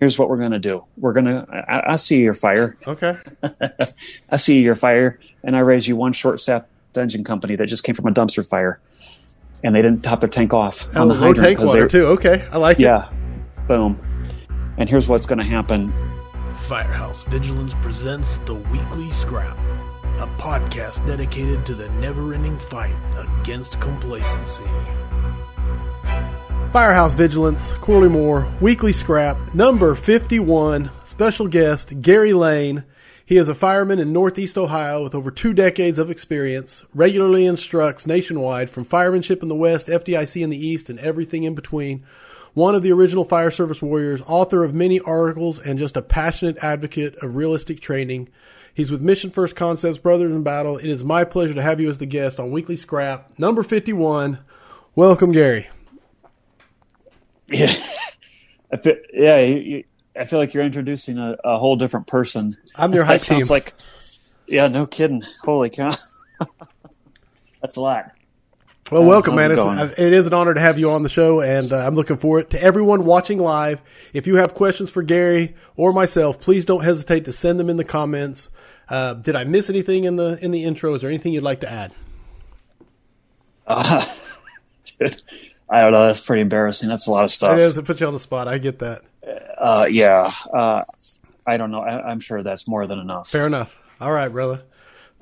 here's what we're gonna do. We're gonna. I, I see your fire. Okay. I see your fire, and I raise you one short-staffed engine company that just came from a dumpster fire, and they didn't top their tank off Oh, on the low hydrant tank 'cause water they- too. Okay, I like it. Yeah, boom. And here's what's going to happen. Firehouse Vigilance presents The Weekly Scrap, a podcast dedicated to the never ending fight against complacency. Firehouse Vigilance, Corley Moore, Weekly Scrap, number 51, special guest Gary Lane. He is a fireman in Northeast Ohio with over two decades of experience, regularly instructs nationwide from firemanship in the West, FDIC in the East, and everything in between. One of the original fire service warriors, author of many articles, and just a passionate advocate of realistic training. He's with Mission First Concepts, Brothers in Battle. It is my pleasure to have you as the guest on Weekly Scrap, number 51. Welcome, Gary. Yeah, I feel, yeah. You, you, I feel like you're introducing a, a whole different person. I'm your high sounds team. like, yeah, no kidding. Holy cow, that's a lot. Well, Uh, welcome, man. It's, uh, it is an honor to have you on the show, and uh, I'm looking forward to everyone watching live. If you have questions for Gary or myself, please don't hesitate to send them in the comments. Uh, did I miss anything in the in the intro? Is there anything you'd like to add? Dude, I don't know. That's pretty embarrassing. That's a lot of stuff. It is. It puts you on the spot. I get that. Uh, yeah. Uh, I don't know. I, I'm sure that's more than enough. Fair enough. All right, brother.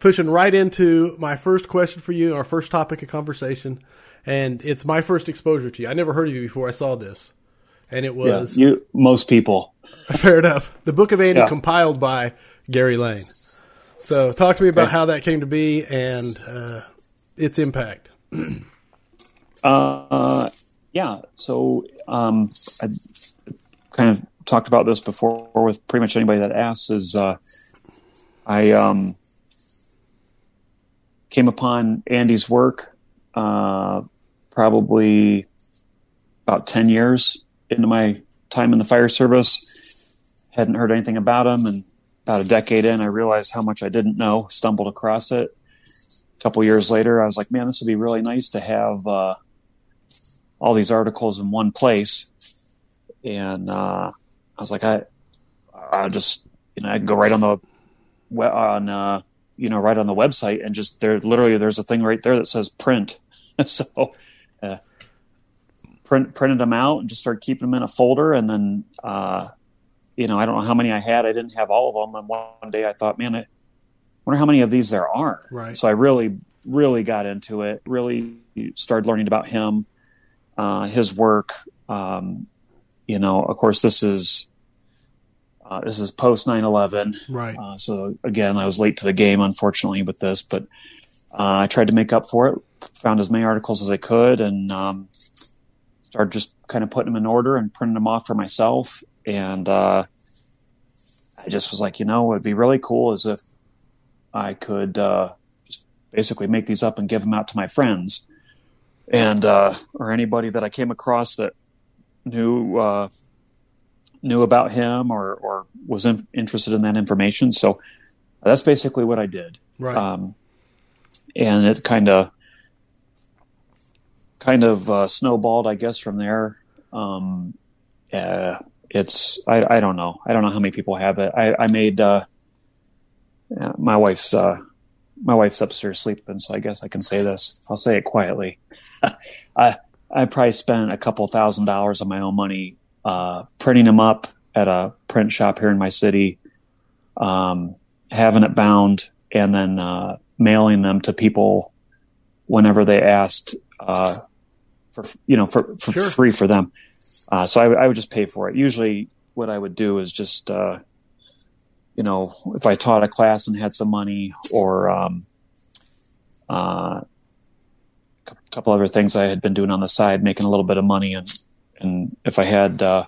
Pushing right into my first question for you, our first topic of conversation, and it's my first exposure to you. I never heard of you before I saw this, and it Yeah, was you. Most people. Fair enough. The Book of Andy Yeah. compiled by Gary Lane. So, talk to me about Okay. how that came to be and uh, its impact. Uh, yeah. So um, I kind of talked about this before with pretty much anybody that asks. Is uh, I um, came upon Andy's work uh, probably about ten years into my time in the fire service. Hadn't heard anything about him, and about a decade in, I realized how much I didn't know. Stumbled across it. A couple years later, I was like, "Man, this would be really nice to have." Uh, all these articles in one place, and uh, I was like, I, I just, you know, I can go right on the, on, uh, you know, right on the website, and just there, literally, there's a thing right there that says print. so, uh, print printed them out and just started keeping them in a folder, and then, uh, you know, I don't know how many I had. I didn't have all of them, and one day I thought, man, I wonder how many of these there are. Right. So I really, really got into it. Really started learning about him uh, his work. Um, you know, of course, this is uh, this is post 9/11. Right. Uh, so again, I was late to the game, unfortunately, with this, but uh, I tried to make up for it. Found as many articles as I could, and um, started just kind of putting them in order and printing them off for myself. And uh, I just was like, you know, what would be really cool is if I could uh, just basically make these up and give them out to my friends and uh, or anybody that I came across that knew uh, knew about him or or was in, interested in that information. So that's basically what I did, Right. um, and it kind of kind of uh, snowballed, I guess, from there. Um, uh, it's I, I don't know I don't know how many people have it. I, I made uh, my wife's uh, my wife's upstairs sleeping, so I guess I can say this. I'll say it quietly. I I probably spent a couple thousand dollars of my own money uh, printing them up at a print shop here in my city, um, having it bound, and then uh, mailing them to people whenever they asked uh, for you know for, for Sure. free for them. Uh, so I, would- I would just pay for it. Usually, what I would do is just uh, you know if I taught a class and had some money or um, uh, a couple other things I had been doing on the side, making a little bit of money, and and if I had uh,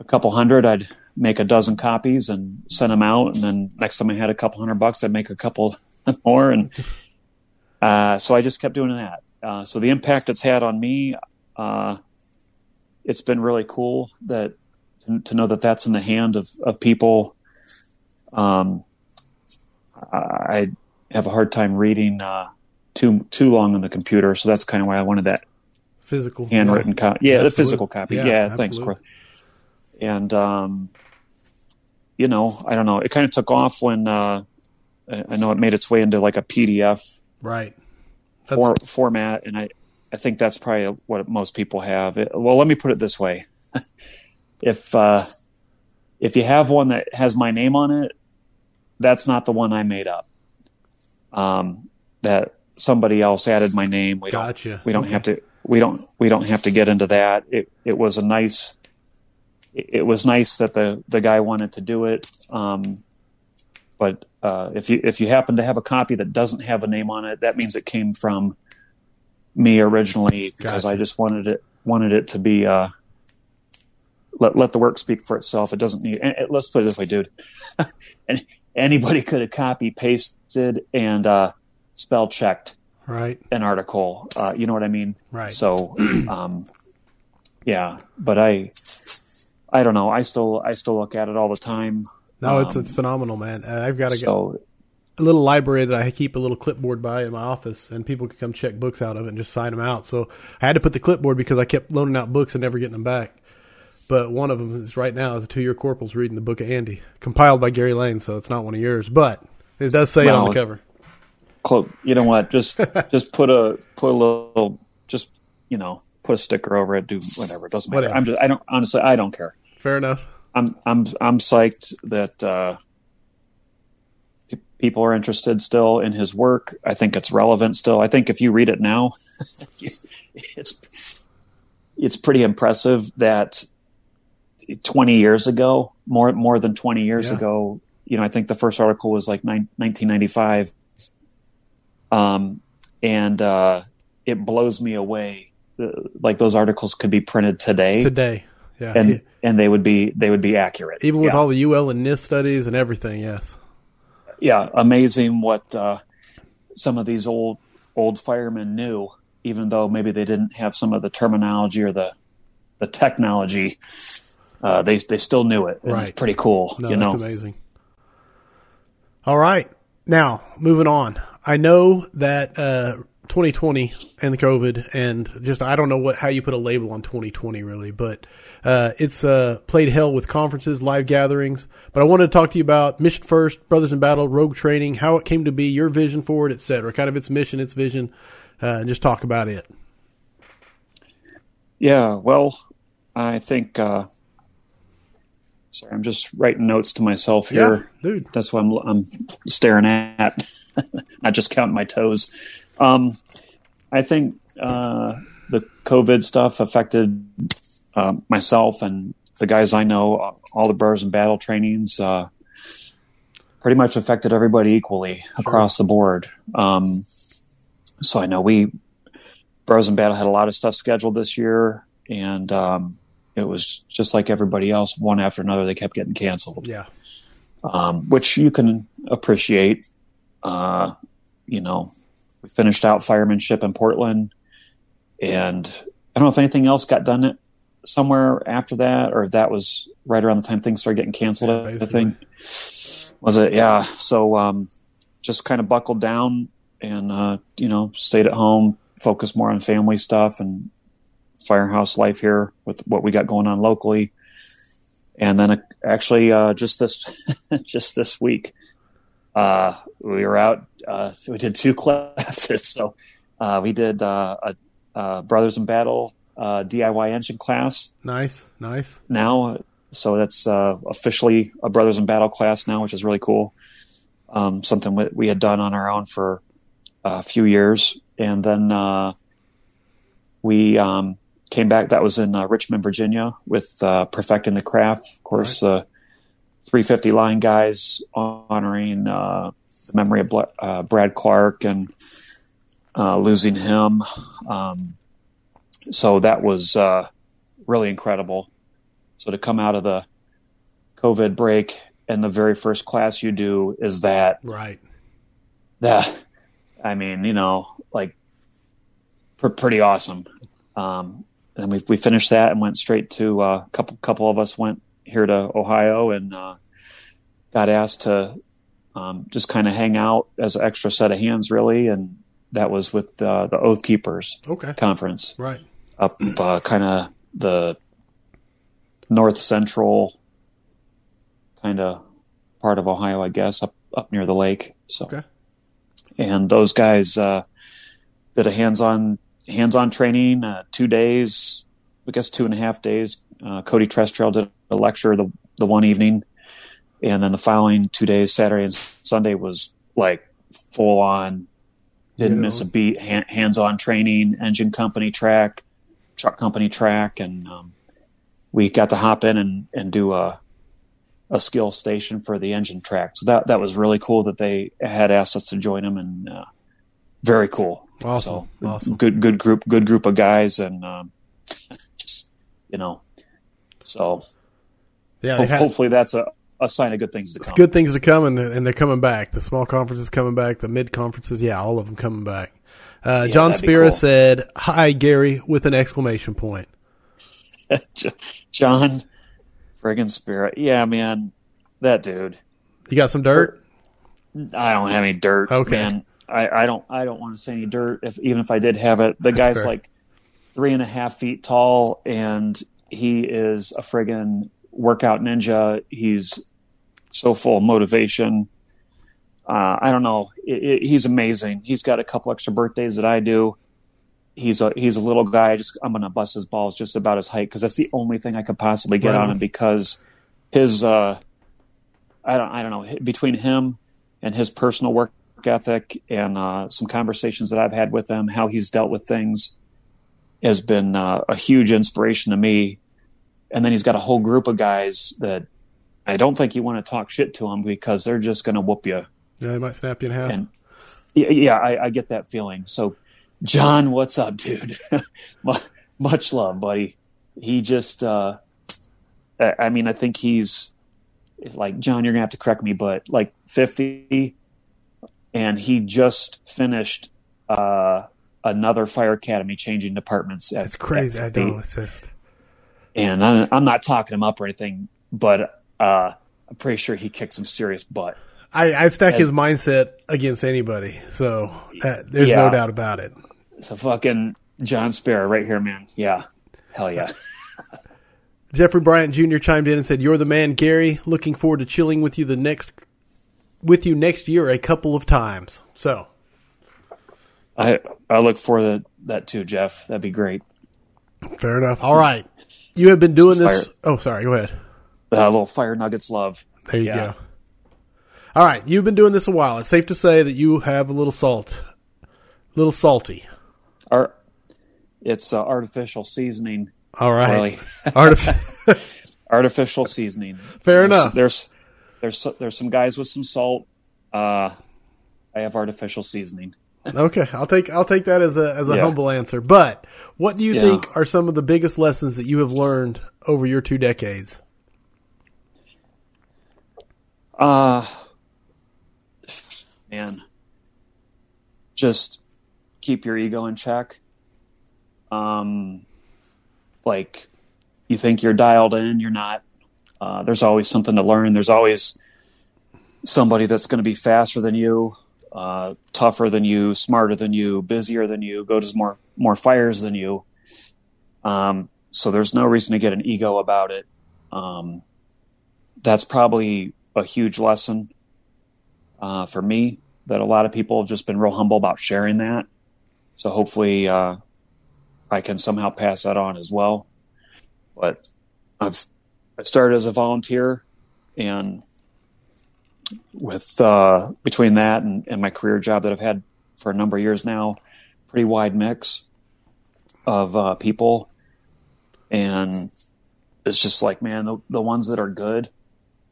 a couple hundred, I'd make a dozen copies and send them out, and then next time I had a couple hundred bucks, I'd make a couple more, and uh, so I just kept doing that. Uh, so the impact it's had on me, uh, it's been really cool that to, to know that that's in the hand of of people. Um, I have a hard time reading uh, too too long on the computer, so that's kind of why I wanted that Physical. handwritten copy. Yeah, the physical copy. Yeah, Yeah, thanks. Corley. and um, you know, I don't know. It kind of took off when uh, I I know it made its way into like a PDF Right. for, format, and I I think that's probably what most people have. It, well, let me put it this way: if uh, if you have one that has my name on it, that's not the one I made up. Um, that somebody else added my name. We Gotcha. don't we don't have to we don't we don't have to get into that. It it was a nice it was nice that the the guy wanted to do it. Um, but uh, if you if you happen to have a copy that doesn't have a name on it, that means it came from me originally because Gotcha. I just wanted it wanted it to be uh, let let the work speak for itself. It doesn't need. And, and let's put it this way, dude. and anybody could have copy pasted and uh, spell checked Right. an article. Uh, you know what I mean? Right. So, um, yeah, but I, I don't know. I still, I still look at it all the time. No, it's Um, it's phenomenal, man. Uh, I've got a, So, a little library that I keep a little clipboard by in my office, and people could come check books out of it and just sign them out. So I had to put the clipboard because I kept loaning out books and never getting them back. But one of them is right now is a two year corporal's reading the book of Andy, compiled by Gary Lane, so it's not one of yours, but it does say it on the cover. clo- you know what? Just, just put a, put a little, just, you know, put a sticker over it. Do whatever. It doesn't matter. Whatever. I'm just, I don't honestly, I don't care. Fair enough. I'm, I'm, I'm psyched that. uh People are interested still in his work. I think it's relevant still. I think if you read it now, it's it's pretty impressive that 20 years ago, more more than 20 years Yeah. ago, you know, I think the first article was like nine, 1995. Um, and uh, it blows me away. Uh, Like those articles could be printed today, Today. Yeah. and and they would be they would be accurate. Even with yeah. all the UL and NIST studies and everything, yes. yeah, amazing what uh, some of these old old firemen knew, even though maybe they didn't have some of the terminology or the the technology. Uh, they they still knew it. And Right. It's pretty cool. No, you that's know. amazing. All right. Now, moving on. I know that uh, 2020 and the COVID and just I don't know what how you put a label on 2020 really, but uh, it's uh, played hell with conferences, live gatherings. But I wanted to talk to you about Mission First, Brothers in Battle, Rogue Training, how it came to be, your vision for it, etc. Kind of its mission, its vision, uh, and just talk about it. Yeah. Well, I think. Sorry, I'm just writing notes to myself here. Yeah, dude. That's what I'm I'm staring at, not just counting my toes. Um, I think uh, the COVID stuff affected uh, myself and the guys I know. All the Brothers in Battle trainings uh, pretty much affected everybody equally across the board. Um, so I know we Bros in Battle had a lot of stuff scheduled this year, and um, it was just like everybody else, one after another. They kept getting canceled Yeah. um, which you can appreciate. Uh, you know, we finished out firemanship in Portland, and I don't know if anything else got done somewhere after that, or that was right around the time things started getting canceled. Yeah, I think was it. Yeah. So um, just kind of buckled down and uh, you know stayed at home, focused more on family stuff and firehouse life here with what we got going on locally and then uh, actually uh, just this just this week uh, we were out uh, we did two classes so uh, we did uh, a, brothers in battle uh, diy engine class Nice. Nice. now so that's uh, officially a brothers in battle class now which is really cool um, something we, we had done on our own for a few years and then uh, we um, came back that was in uh, richmond virginia with uh, perfecting the craft of course uh, 350 line guys honoring uh, the memory of Bla- uh, brad clark and uh, losing him um, so that was uh, really incredible so to come out of the covid break and the very first class you do is that Right. that I mean, you know, like pr- pretty awesome. Um, and we we finished that and went straight to uh, a couple couple of us went here to Ohio and uh, got asked to um, just kind of hang out as an extra set of hands, really, and that was with uh, the Oath Keepers Okay. conference Right. up uh, kind of the north central kind of part of Ohio, I guess, up up near the lake. So, Okay. and those guys uh, did a hands-on hands-on training, uh, two days, I guess two and a half days. Uh, Cody Trestrail did a lecture the the one evening, and then the following two days, Saturday and Sunday, was like full on. Didn't Yeah. miss a beat. Han- hands-on training, engine company track, truck company track, and um, we got to hop in and, and do a a skill station for the engine track. So that that was really cool that they had asked us to join them, and uh, very cool. Awesome. So, Awesome. Good good group good group of guys, and um, just you know, so Yeah, ho- had- hopefully that's a, a sign of good things to it's come. good things are coming, and they're coming back. The small conferences coming back. The mid conferences, yeah, all of them coming back. Uh, Yeah, John Spira cool. said, "Hi, Gary," with an exclamation point. John friggin' Spirit, yeah, man, that dude. You got some dirt? I don't have any dirt, Okay. man. I, I don't I don't want to say any dirt. If even if I did have it, the guy's fair. like three and a half feet tall, and he is a friggin' workout ninja. He's so full of motivation. Uh, I don't know. It, it, he's amazing. He's got a couple extra birthdays that I do. He's a he's a little guy. I just I'm gonna bust his balls just about his height because that's the only thing I could possibly get Right on on. him because his uh, I don't I don't know between him and his personal work ethic and uh, some conversations that I've had with him, how he's dealt with things has been uh, a huge inspiration to me. And then he's got a whole group of guys that I don't think you want to talk shit to them because they're just going to whoop you. Yeah, they might snap you in half. And yeah, yeah I, I get that feeling. So, John, what's up, dude? Much love, buddy. He just, uh, I mean, I think he's like, John, you're going to have to correct me, but like 50, and he just finished uh, another fire academy changing departments. At, it's crazy. at I 50. know. It's just And I'm, I'm not talking him up or anything, but uh, I'm pretty sure he kicked some serious butt. I, I'd stack As- his mindset against anybody. So that, there's no doubt about it. So fucking John Sparrow right here, man. Yeah. Hell yeah. Jeffrey Bryant Jr. chimed in and said, "You're the man, Gary. Looking forward to chilling with you the next with you next year a couple of times." So I I look for that that too, Jeff. That'd be great. fair enough. All right, you have been doing Some this. Oh, sorry. Go ahead. A little fire nuggets love. There you Yeah. go. All right, you've been doing this a while. It's safe to say that you have a little salt, a little salty. Our, it's uh, artificial seasoning. All right, Really. Artif- artificial seasoning. Fair There's- enough. There's there's there's some guys with some salt. Uh, I have artificial seasoning. okay, I'll take I'll take that as a as a Yeah. humble answer. But what do you Yeah. think are some of the biggest lessons that you have learned over your two decades? Uh man. Just keep your ego in check. Um like you think you're dialed in, you're not. Uh, there's always something to learn. There's always somebody that's going to be faster than you, uh, tougher than you, smarter than you, busier than you, goes more more fires than you. Um, so there's no reason to get an ego about it. Um, that's probably a huge lesson uh, for me that a lot of people have just been real humble about sharing that. So hopefully, uh, I can somehow pass that on as well. But I've I started as a volunteer, and with uh, between that and, and my career job that I've had for a number of years now, pretty wide mix of uh, people, and it's just like man, the, the ones that are good,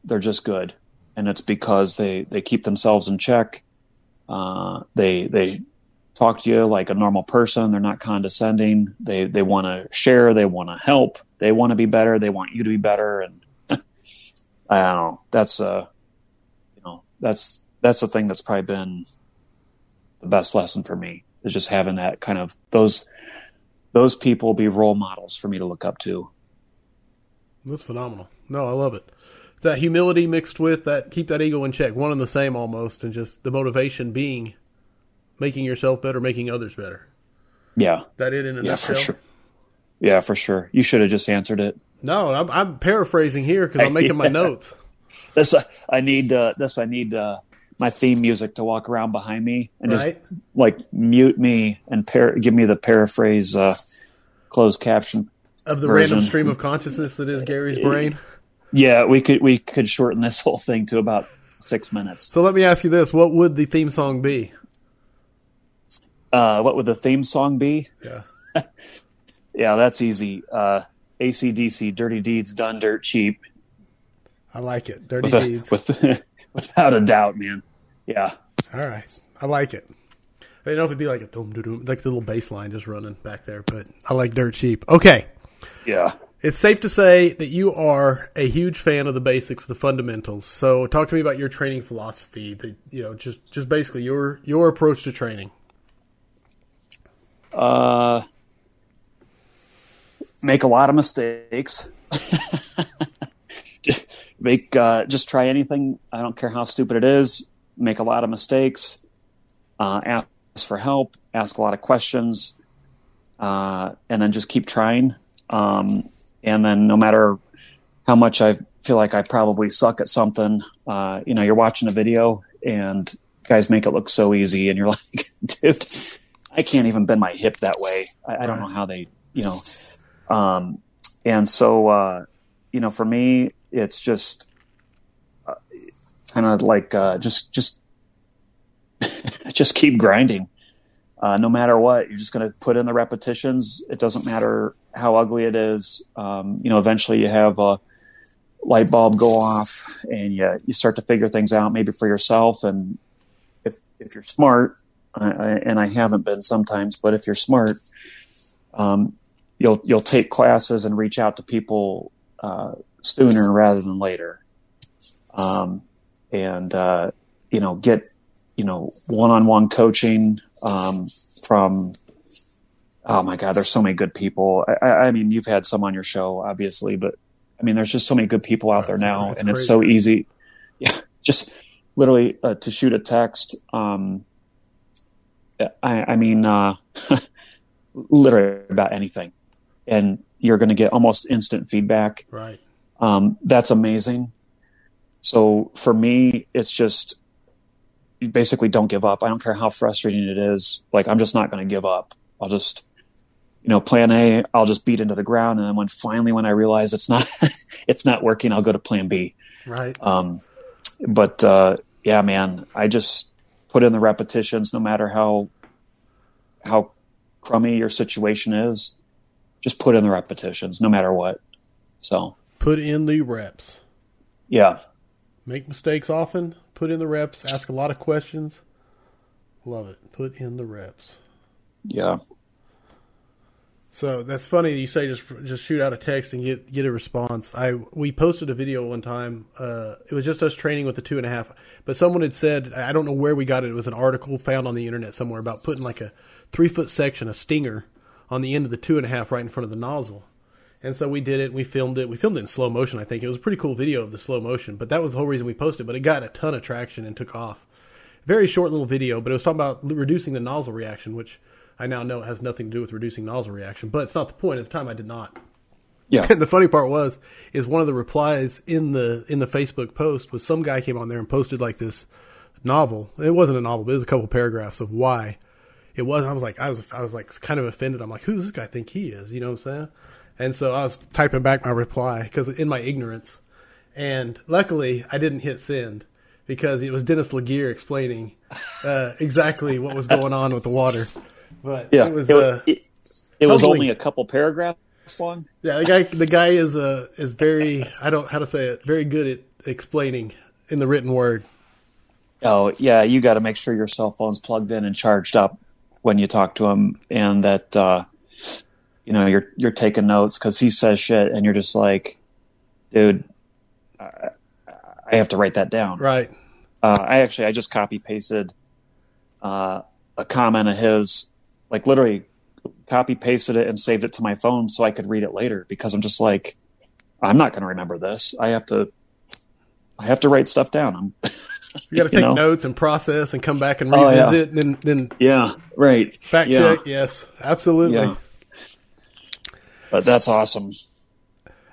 they're just good, and it's because they they keep themselves in check. Uh, they they talk to you like a normal person. They're not condescending. They they want to share. They want to help. They want to be better. They want you to be better. And I don't know. That's uh, you know, that's that's the thing that's probably been the best lesson for me is just having that kind of those those people be role models for me to look up to. That's phenomenal. No, I love it. That humility mixed with that keep that ego in check, one and the same almost, and just the motivation being making yourself better, making others better. Yeah, That it in a yeah, nutshell. for sure. Yeah, for sure. You should have just answered it. No, I'm, I'm paraphrasing here because I'm making my notes. Uh, I need. Uh, this I need uh, my theme music to walk around behind me and just Right. like mute me and par- give me the paraphrase uh, closed caption. Of the Version. random stream of consciousness that is Gary's brain. Yeah, we could we could shorten this whole thing to about six minutes. So let me ask you this: What would the theme song be? Uh, what would the theme song be? Yeah. Yeah, that's easy. Uh, ACDC, Dirty Deeds Done Dirt Cheap. I like it. Dirty With a, deeds. with, without a doubt, man. Yeah. All right, I like it. I don't know if it'd be like a doom dum, like the little bass line just running back there, but I like Dirt Cheap. Okay, Yeah. it's safe to say that you are a huge fan of the basics, the fundamentals. So, talk to me about your training philosophy. That you know, just just basically your your approach to training. Uh, make a lot of mistakes. make uh, just try anything. I don't care how stupid it is. Make a lot of mistakes. Uh, ask for help. Ask a lot of questions, uh, and then just keep trying. Um, and then no matter how much I feel like I probably suck at something, uh, you know, you're watching a video and guys make it look so easy, and you're like, dude, I can't even bend my hip that way. I, I don't know how they, you know. Um, and so, uh, you know, for me, it's just uh, kind of like uh, just just just keep grinding. Uh, no matter what, you're just going to put in the repetitions. It doesn't matter how ugly it is. Um, you know, eventually you have a light bulb go off, and you you start to figure things out, maybe for yourself. And if if you're smart, I, I, and I haven't been sometimes, but if you're smart, um, you'll you'll take classes and reach out to people uh, sooner rather than later, um, and uh, you know get you know one-on-one coaching um, from. Oh my God, there's so many good people. I, I mean, you've had some on your show, obviously, but I mean, there's just so many good people out there now, and it's so easy. Yeah, just literally uh, to shoot a text. Um, I, I mean, uh, literally about anything, and you're going to get almost instant feedback. Right. Um, that's amazing. So for me, it's just basically don't give up. I don't care how frustrating it is. Like I'm just not going to give up. I'll just, you know, plan A. I'll just beat into the ground, and then when finally when I realize it's not, it's not working, I'll go to Plan B. Right. Um, but uh, yeah, man, I just put in the repetitions, no matter how how crummy your situation is. Just put in the repetitions, no matter what. So Put in the reps. yeah, Make mistakes often. Put in the reps. Ask a lot of questions. Love it. Put in the reps. yeah, So that's funny. You say just just shoot out a text and get get a response. I we posted a video one time. Uh, it was just us training with the two and a half. But someone had said I don't know where we got it. It was an article found on the internet somewhere about putting like a three foot section, a stinger, on the end of the two and a half right in front of the nozzle. And so we did it. We filmed it. We filmed it in slow motion. I think it was a pretty cool video of the slow motion. But that was the whole reason we posted. But it got a ton of traction and took off. Very short little video, but it was talking about reducing the nozzle reaction, which I now know it has nothing to do with reducing nozzle reaction. But it's not the point. At the time, I did not. yeah, And the funny part was, is one of the replies in the in the Facebook post was some guy came on there and posted like this novel. It wasn't a novel, but it was a couple paragraphs of why it was. I was like, I was, I was like kind of offended. I'm like, who does this guy think he is? You know what I'm saying? And so I was typing back my reply because in my ignorance, and luckily I didn't hit send because it was Dennis LeGear explaining uh, exactly what was going on with the water. But yeah. it was, It, uh, it- it was only a couple paragraphs long. yeah, the guy the guy is uh is very I don't how to say it very good at explaining in the written word. Oh yeah, you got to make sure your cell phone's plugged in and charged up when you talk to him, and that uh, you know you're you're taking notes because he says shit, and you're just like, dude, I, I have to write that down. Right. Uh, I actually I just copy pasted uh, a comment of his, like literally copy pasted it and saved it to my phone so I could read it later because I'm just like, I'm not going to remember this. I have to, I have to write stuff down. I'm, You got to take know? notes and process and come back and Oh, yeah. revisit and then then yeah, right. fact yeah, check. Yes, absolutely. Yeah. But that's awesome.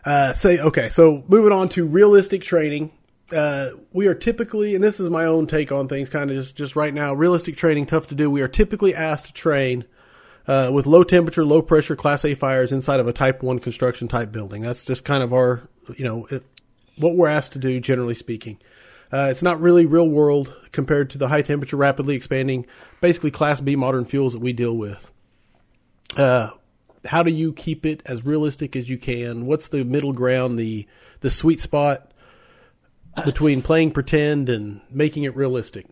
Uh, say okay. So moving on to realistic training. Uh, we are typically, and this is my own take on things, kind of just just right now. Realistic training, tough to do. We are typically asked to train uh, with low temperature, low pressure Class A fires inside of a Type One construction type building. That's just kind of our, you know, it, what we're asked to do, generally speaking. Uh, it's not really real world compared to the high temperature, rapidly expanding, basically Class B modern fuels that we deal with. Uh, how do you keep it as realistic as you can? What's the middle ground, the the sweet spot between playing pretend and making it realistic?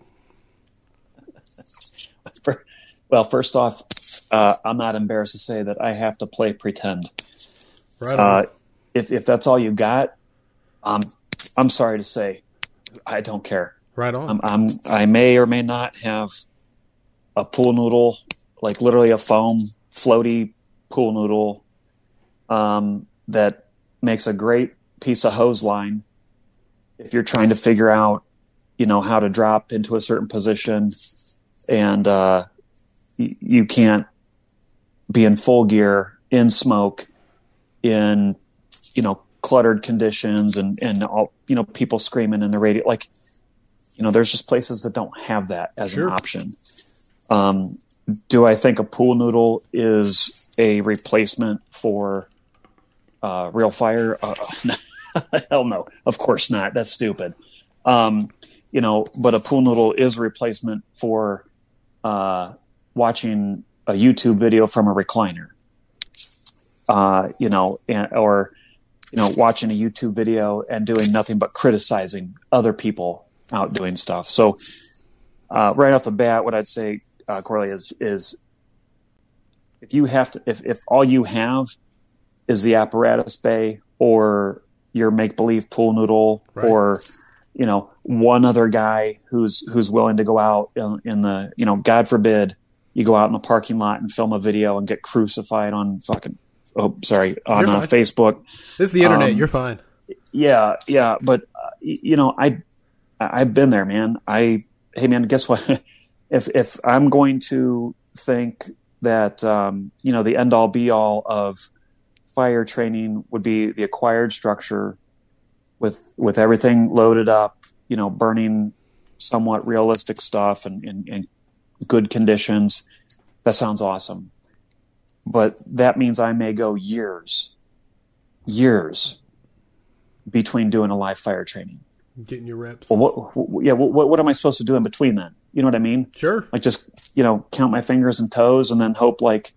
Well, first off, uh, I'm not embarrassed to say that I have to play pretend. Right. Uh, if if that's all you got, um, I'm sorry to say, I don't care. right on. I'm, I'm I may or may not have a pool noodle, like literally a foam floaty pool noodle, um, that makes a great piece of hose line. If you're trying to figure out, you know, how to drop into a certain position, and uh, y- you can't be in full gear in smoke, in you know cluttered conditions, and and all you know people screaming in the radio, like you know, there's just places that don't have that as Sure. an option. Um, do I think a pool noodle is a replacement for uh, real fire? Uh, hell no, of course not. That's stupid. Um, you know, but a pool noodle is a replacement for uh, watching a YouTube video from a recliner. Uh, you know, and, or you know, watching a YouTube video and doing nothing but criticizing other people out doing stuff. So, uh, right off the bat, what I'd say, uh, Corley, is is if you have to, if if all you have is the apparatus bay or your make believe pool noodle Right. or you know one other guy who's who's willing to go out in, in the you know God forbid you go out in the parking lot and film a video and get crucified on fucking oh sorry on uh. Facebook this is the internet. um, You're fine. yeah, yeah, but uh, you know, I I've been there, man. I hey, man, guess what? if if I'm going to think that um, you know the end all be all of fire training would be the acquired structure with with everything loaded up, you know, burning somewhat realistic stuff and in, good conditions. That sounds awesome, but that means I may go years, years between doing a live fire training. Getting your reps. Well, what, what yeah, what, what am I supposed to do in between then? You know what I mean? Sure. Like just, you know, count my fingers and toes and then hope like,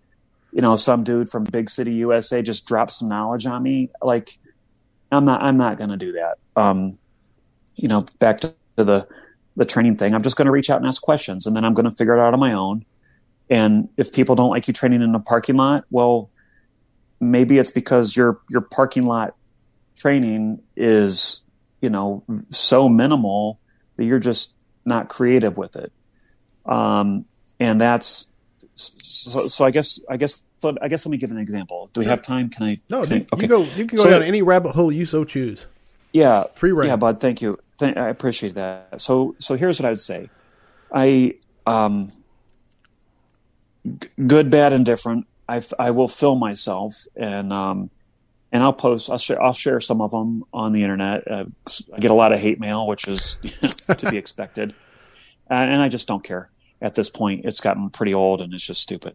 you know, some dude from big city USA just drops some knowledge on me. Like I'm not, I'm not to do that. Um, you know, back to the, the training thing, I'm just to reach out and ask questions and then I'm to figure it out on my own. And if people don't like you training in a parking lot, well, maybe it's because your, your parking lot training is, you know, so minimal that you're just not creative with it. Um, and that's so, so I guess I guess so I guess let me give an example. Do we Sure. have time? Can I? No, can I- you, you go. You can go So- down any rabbit hole you so choose. Yeah, Free reign. yeah, bud. Thank you. I appreciate that. So so here's what I would say. I um, g- good, bad, and different. I, I will film myself and um, and I'll post. I'll share. I'll share some of them on the internet. Uh, I get a lot of hate mail, which is to be expected, uh, and I just don't care at this point. It's gotten pretty old and it's just stupid.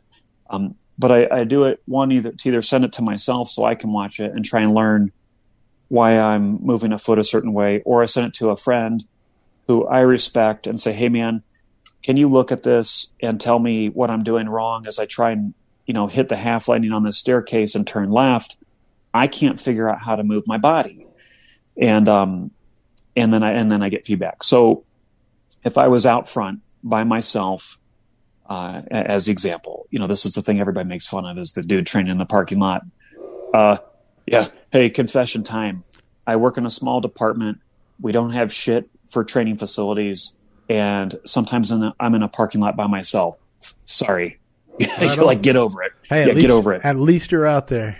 Um, but I, I do it one either to either send it to myself so I can watch it and try and learn why I'm moving a foot a certain way, or I send it to a friend who I respect and say, "Hey, man, can you look at this and tell me what I'm doing wrong as I try and you know hit the half landing on the staircase and turn left? I can't figure out how to move my body." And um, and then I and then I get feedback. So if I was out front by myself, uh, as the example, you know, this is the thing everybody makes fun of is the dude training in the parking lot. Uh, yeah. Hey, confession time. I work in a small department. We don't have shit for training facilities. And sometimes in a, I'm in a parking lot by myself. Sorry. Right like, get over it. Hey, at yeah, least, get over it. At least you're out there.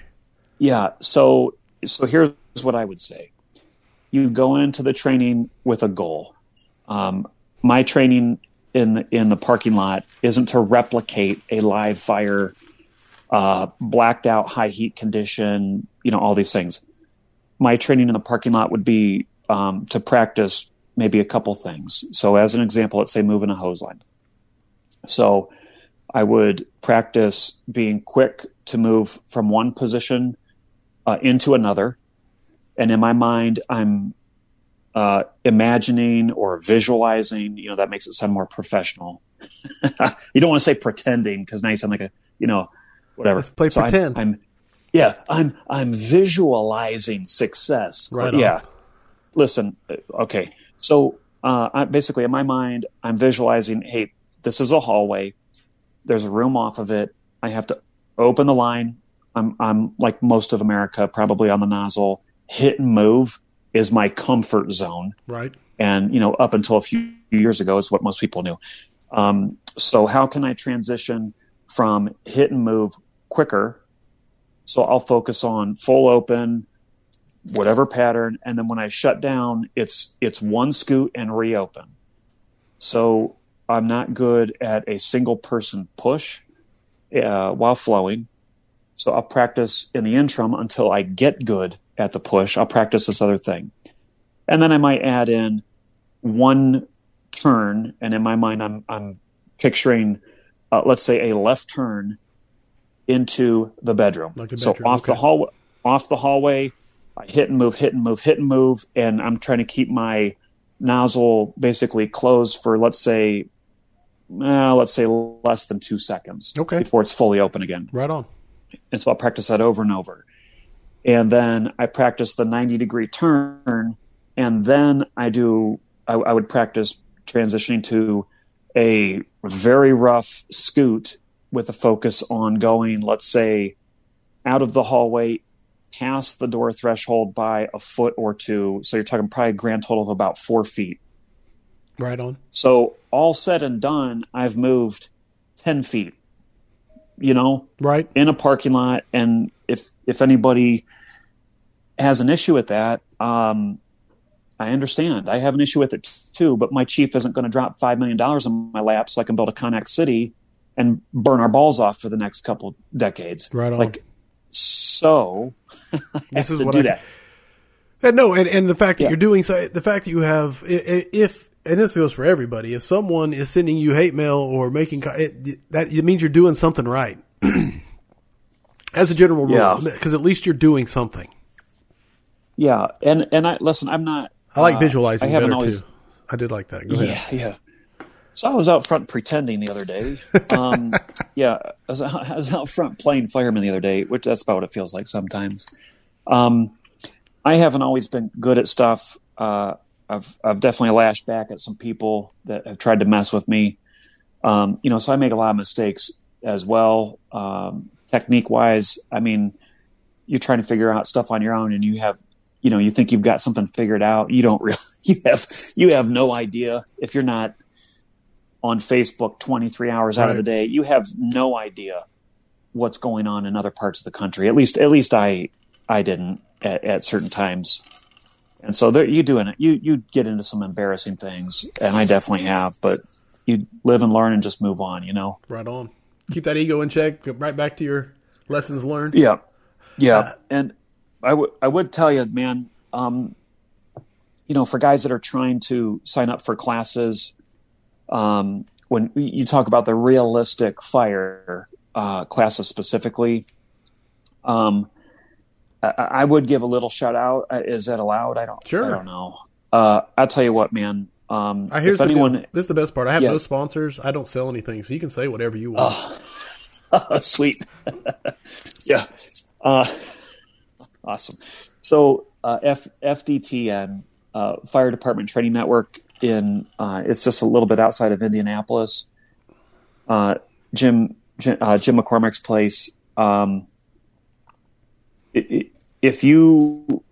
Yeah. So, so here's what I would say. You go into the training with a goal. Um, my training in the, in the parking lot isn't to replicate a live fire, uh, blacked out high heat condition, you know, all these things. my training in the parking lot would be um, to practice maybe a couple things. So, as an example, let's say moving a hose line. So, I would practice being quick to move from one position uh, into another. And in my mind, I'm uh, imagining or visualizing, you know, that makes it sound more professional. you don't want to say pretending because now you sound like a, you know, whatever. Let's play So I'm- pretend. I'm, yeah, I'm, I'm visualizing success. Right on. Yeah. Listen. uh, Okay. So, uh, I, basically in my mind, I'm visualizing, Hey, this is a hallway. There's a room off of it. I have to open the line. I'm, I'm like most of America, probably on the nozzle. Hit and move is my comfort zone. Right. and you know up until a few years ago it's what most people knew. Um, so how can i transition from hit and move quicker? So i'll focus on full open whatever pattern. And then when i shut down it's it's one scoot and reopen. So i'm not good at a single person push uh, while flowing. So i'll practice in the interim until i get good at the push i'll practice this other thing and then I might add in one turn, and in my mind, I'm I'm picturing, uh, let's say, a left turn into the bedroom. Like the so bedroom, off the okay. hall, off the hallway, I hit and move, hit and move, hit and move, and I'm trying to keep my nozzle basically closed for let's say, uh, let's say less than two seconds Okay. before it's fully open again. Right on. And so I'll practice that over and over. And then I practice the 90 degree turn. And then I do, I, I would practice transitioning to a very rough scoot with a focus on going, let's say, out of the hallway, past the door threshold by a foot or two. So you're talking probably a grand total of about four feet. Right on. So all said and done, I've moved 10 feet, you know, Right. in a parking lot and if if anybody has an issue with that um i understand i have an issue with it too but my chief isn't going to drop five million dollars in my lap so i can build a connex city and burn our balls off for the next couple decades Right on. like so This is what do I that And no, and, and the fact that Yeah. you're doing so, the fact that you have, if, and this goes for everybody, if someone is sending you hate mail or making, it, that it means you're doing something right. As a general rule, Yeah. because at least you're doing something. yeah and and i listen i'm not I like uh, visualizing i better always too. I did like that. Go ahead. Yeah, yeah. So I was out front pretending the other day. Um, yeah, I was, I was out front playing fireman the other day, which that's about what it feels like sometimes. Um, I haven't always been good at stuff. Uh, I've I've definitely lashed back at some people that have tried to mess with me. Um, you know, so I make a lot of mistakes as well. Um, technique wise, I mean, you're trying to figure out stuff on your own, and you have, you know, you think you've got something figured out. You don't really. You have you have no idea if you're not on Facebook 23 hours out of the day. You have no idea what's going on in other parts of the country. At least at least I I didn't at, at certain times. And so there, you doing it. You you get into some embarrassing things, and I definitely have. But you live and learn and just move on. You know. Right on. Keep that ego in check. Get right back to your lessons learned. Yeah, yeah, and I would I would tell you, man. Um, you know, for guys that are trying to sign up for classes, um, when you talk about the realistic fire uh, classes specifically, um, I, I would give a little shout out. Uh, Is that allowed? I don't. Sure. I don't know. Uh, I'll tell you what, man. Um, I if the anyone. This is the best part. I have Yeah. no sponsors. I don't sell anything, so you can say whatever you want. Sweet. yeah. Uh, awesome. So uh, F- FDTN, uh, Fire Department Training Network, in uh, it's just a little bit outside of Indianapolis. Uh, Jim Jim, uh, Jim McCormick's place. Um, if you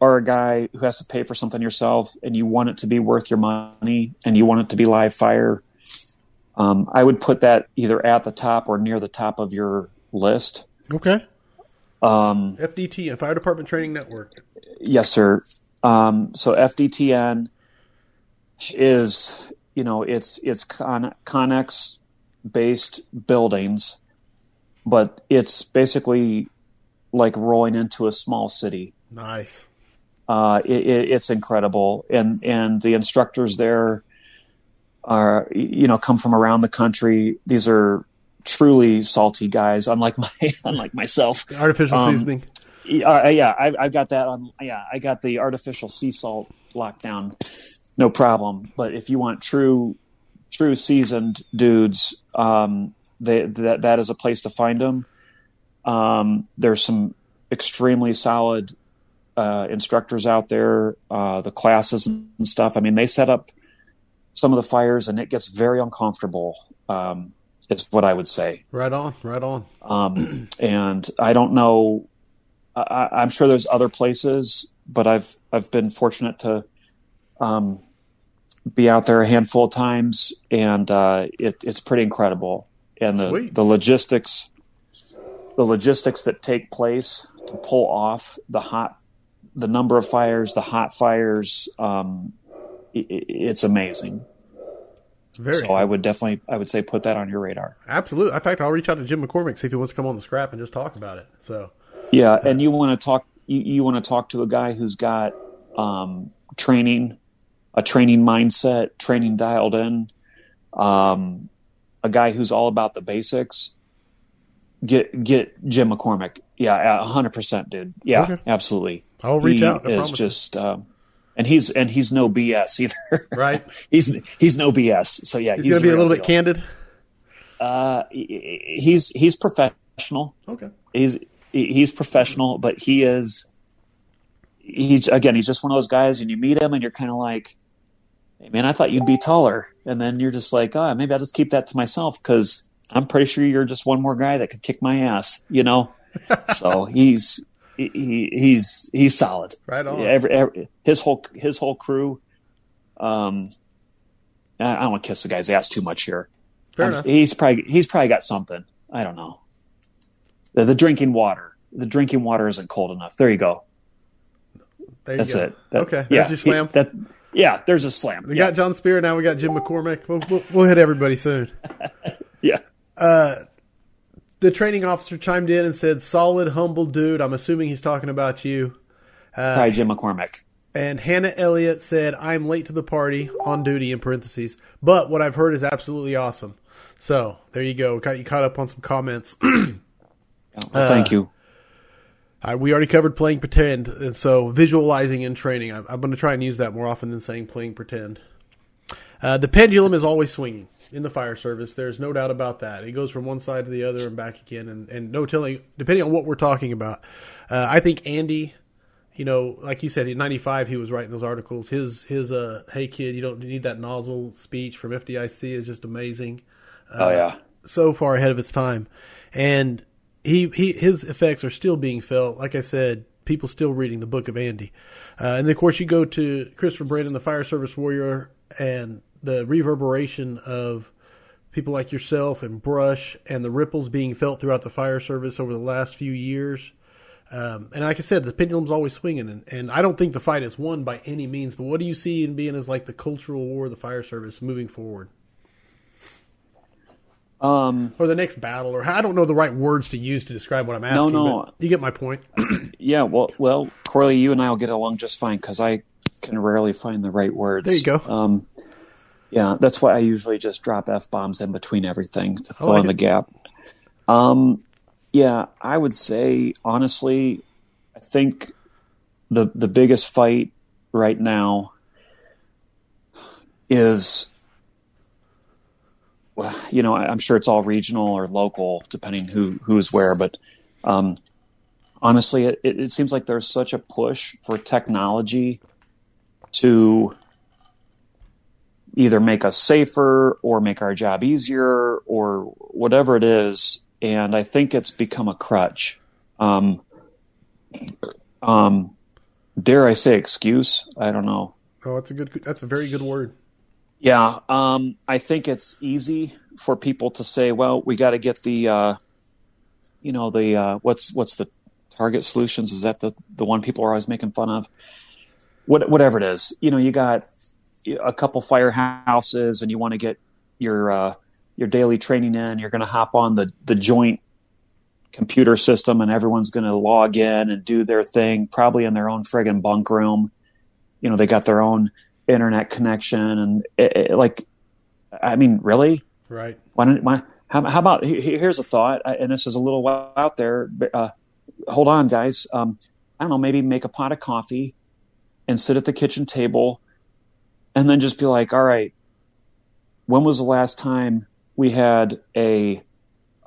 are a guy who has to pay for something yourself and you want it to be worth your money and you want it to be live fire, um, I would put that either at the top or near the top of your list. Okay. Um, FDTN Fire Department Training Network. yes, sir. Um, so FDTN is, you know, it's it's con- Connex based buildings, but it's basically like rolling into a small city. Nice. Uh, it, it, it's incredible, and and the instructors there are you know come from around the country. These are truly salty guys, unlike my unlike myself. Artificial um, seasoning. Uh, yeah, I, I got that on. Yeah, I got the artificial sea salt locked down, no problem. But if you want true, true seasoned dudes, um, they, that that is a place to find them. Um, there's some extremely solid uh, instructors out there. Uh, the classes and stuff. I mean, they set up some of the fires, and it gets very uncomfortable. Um, is what I would say. Right on, right on. Um, and I don't know. I, I'm sure there's other places, but I've I've been fortunate to um, be out there a handful of times, and uh, it, it's pretty incredible. And the Sweet. the logistics, the logistics that take place to pull off the hot, the number of fires, the hot fires, um, it, it's amazing. Very so. I would definitely, I would say, put that on your radar. Absolutely. In fact, I'll reach out to Jim McCormick see if he wants to come on the scrap and just talk about it. So, yeah, uh, and you want to talk, you, you want to talk to a guy who's got um, training, a training mindset, training dialed in, um, a guy who's all about the basics. Get get Jim McCormick. Yeah, hundred percent, dude. Yeah, okay. absolutely. I'll reach he out. I is just. Um, and he's and he's no BS either. Right. he's he's no BS. So yeah, he's, he's gonna be a little deal. bit candid. Uh, he's he's professional. Okay. He's he's professional, but he is. He's again. He's just one of those guys, and you meet him, and you're kind of like, "Hey, man, I thought you'd be taller," and then you're just like, "Oh, maybe I'll just keep that to myself because I'm pretty sure you're just one more guy that could kick my ass," you know. so he's he, he's he's solid. Right on. Every, every, his whole his whole crew. Um, I, don't want to kiss the guy's ass too much here. Fair um, enough. He's probably he's probably got something. I don't know. The, the, drinking water. The drinking water isn't cold enough. There you go. There That's go. it. That, okay. Yeah. your slam. That, yeah. There's a slam. We yeah. got John Spear. Now we got Jim McCormick. We'll, we'll, we'll hit everybody soon. yeah. Uh, the training officer chimed in and said, "Solid, humble dude." I'm assuming he's talking about you. Uh, Hi, Jim McCormick. And Hannah Elliott said, "I'm late to the party, on duty." In parentheses, but what I've heard is absolutely awesome. So there you go. Got you caught up on some comments. well, thank you. Uh, we already covered playing pretend, and so visualizing and training. I'm, I'm going to try and use that more often than saying playing pretend. Uh, the pendulum is always swinging in the fire service. There's no doubt about that. It goes from one side to the other and back again, and, and no telling, depending on what we're talking about. Uh, I think Andy, you know, like you said, in '95 he was writing those articles. His his uh, "Hey kid, you don't need that nozzle" speech from FDIC is just amazing. Uh, oh yeah, so far ahead of its time, and he he his effects are still being felt. Like I said, people still reading the Book of Andy, uh, and of course you go to Christopher Brennan, the fire service warrior, and the reverberation of people like yourself and Brush and the ripples being felt throughout the fire service over the last few years. Um, and like I said, the pendulum's always swinging, and, and I don't think the fight is won by any means. But what do you see in being as like the cultural war of the fire service moving forward? Um, or the next battle, or I don't know the right words to use to describe what I'm asking. No, no, you get my point. yeah, well, well, Corley, you and I will get along just fine because I can rarely find the right words. There you go. Um, yeah, that's why I usually just drop f bombs in between everything to fill like in the gap. Um, yeah, I would say honestly, I think the the biggest fight right now is well, you know, I'm sure it's all regional or local, depending who who's where. But um, honestly, it, it seems like there's such a push for technology to either make us safer or make our job easier or whatever it is. And I think it's become a crutch. Um, um, dare I say excuse? I don't know. Oh, that's a good. That's a very good word. Yeah, um, I think it's easy for people to say, "Well, we got to get the, uh, you know, the uh, what's what's the Target Solutions? Is that the the one people are always making fun of? What, whatever it is, you know, you got a couple firehouses and you want to get your uh, your daily training in, you're going to hop on the the joint computer system and everyone's going to log in and do their thing, probably in their own friggin' bunk room. You know, they got their own internet connection and it, it, like, I mean, really? Right. Why don't, why, how, how about, here's a thought, and this is a little out there. But, uh, hold on, guys. Um, I don't know, maybe make a pot of coffee and sit at the kitchen table and then just be like, all right, when was the last time we had a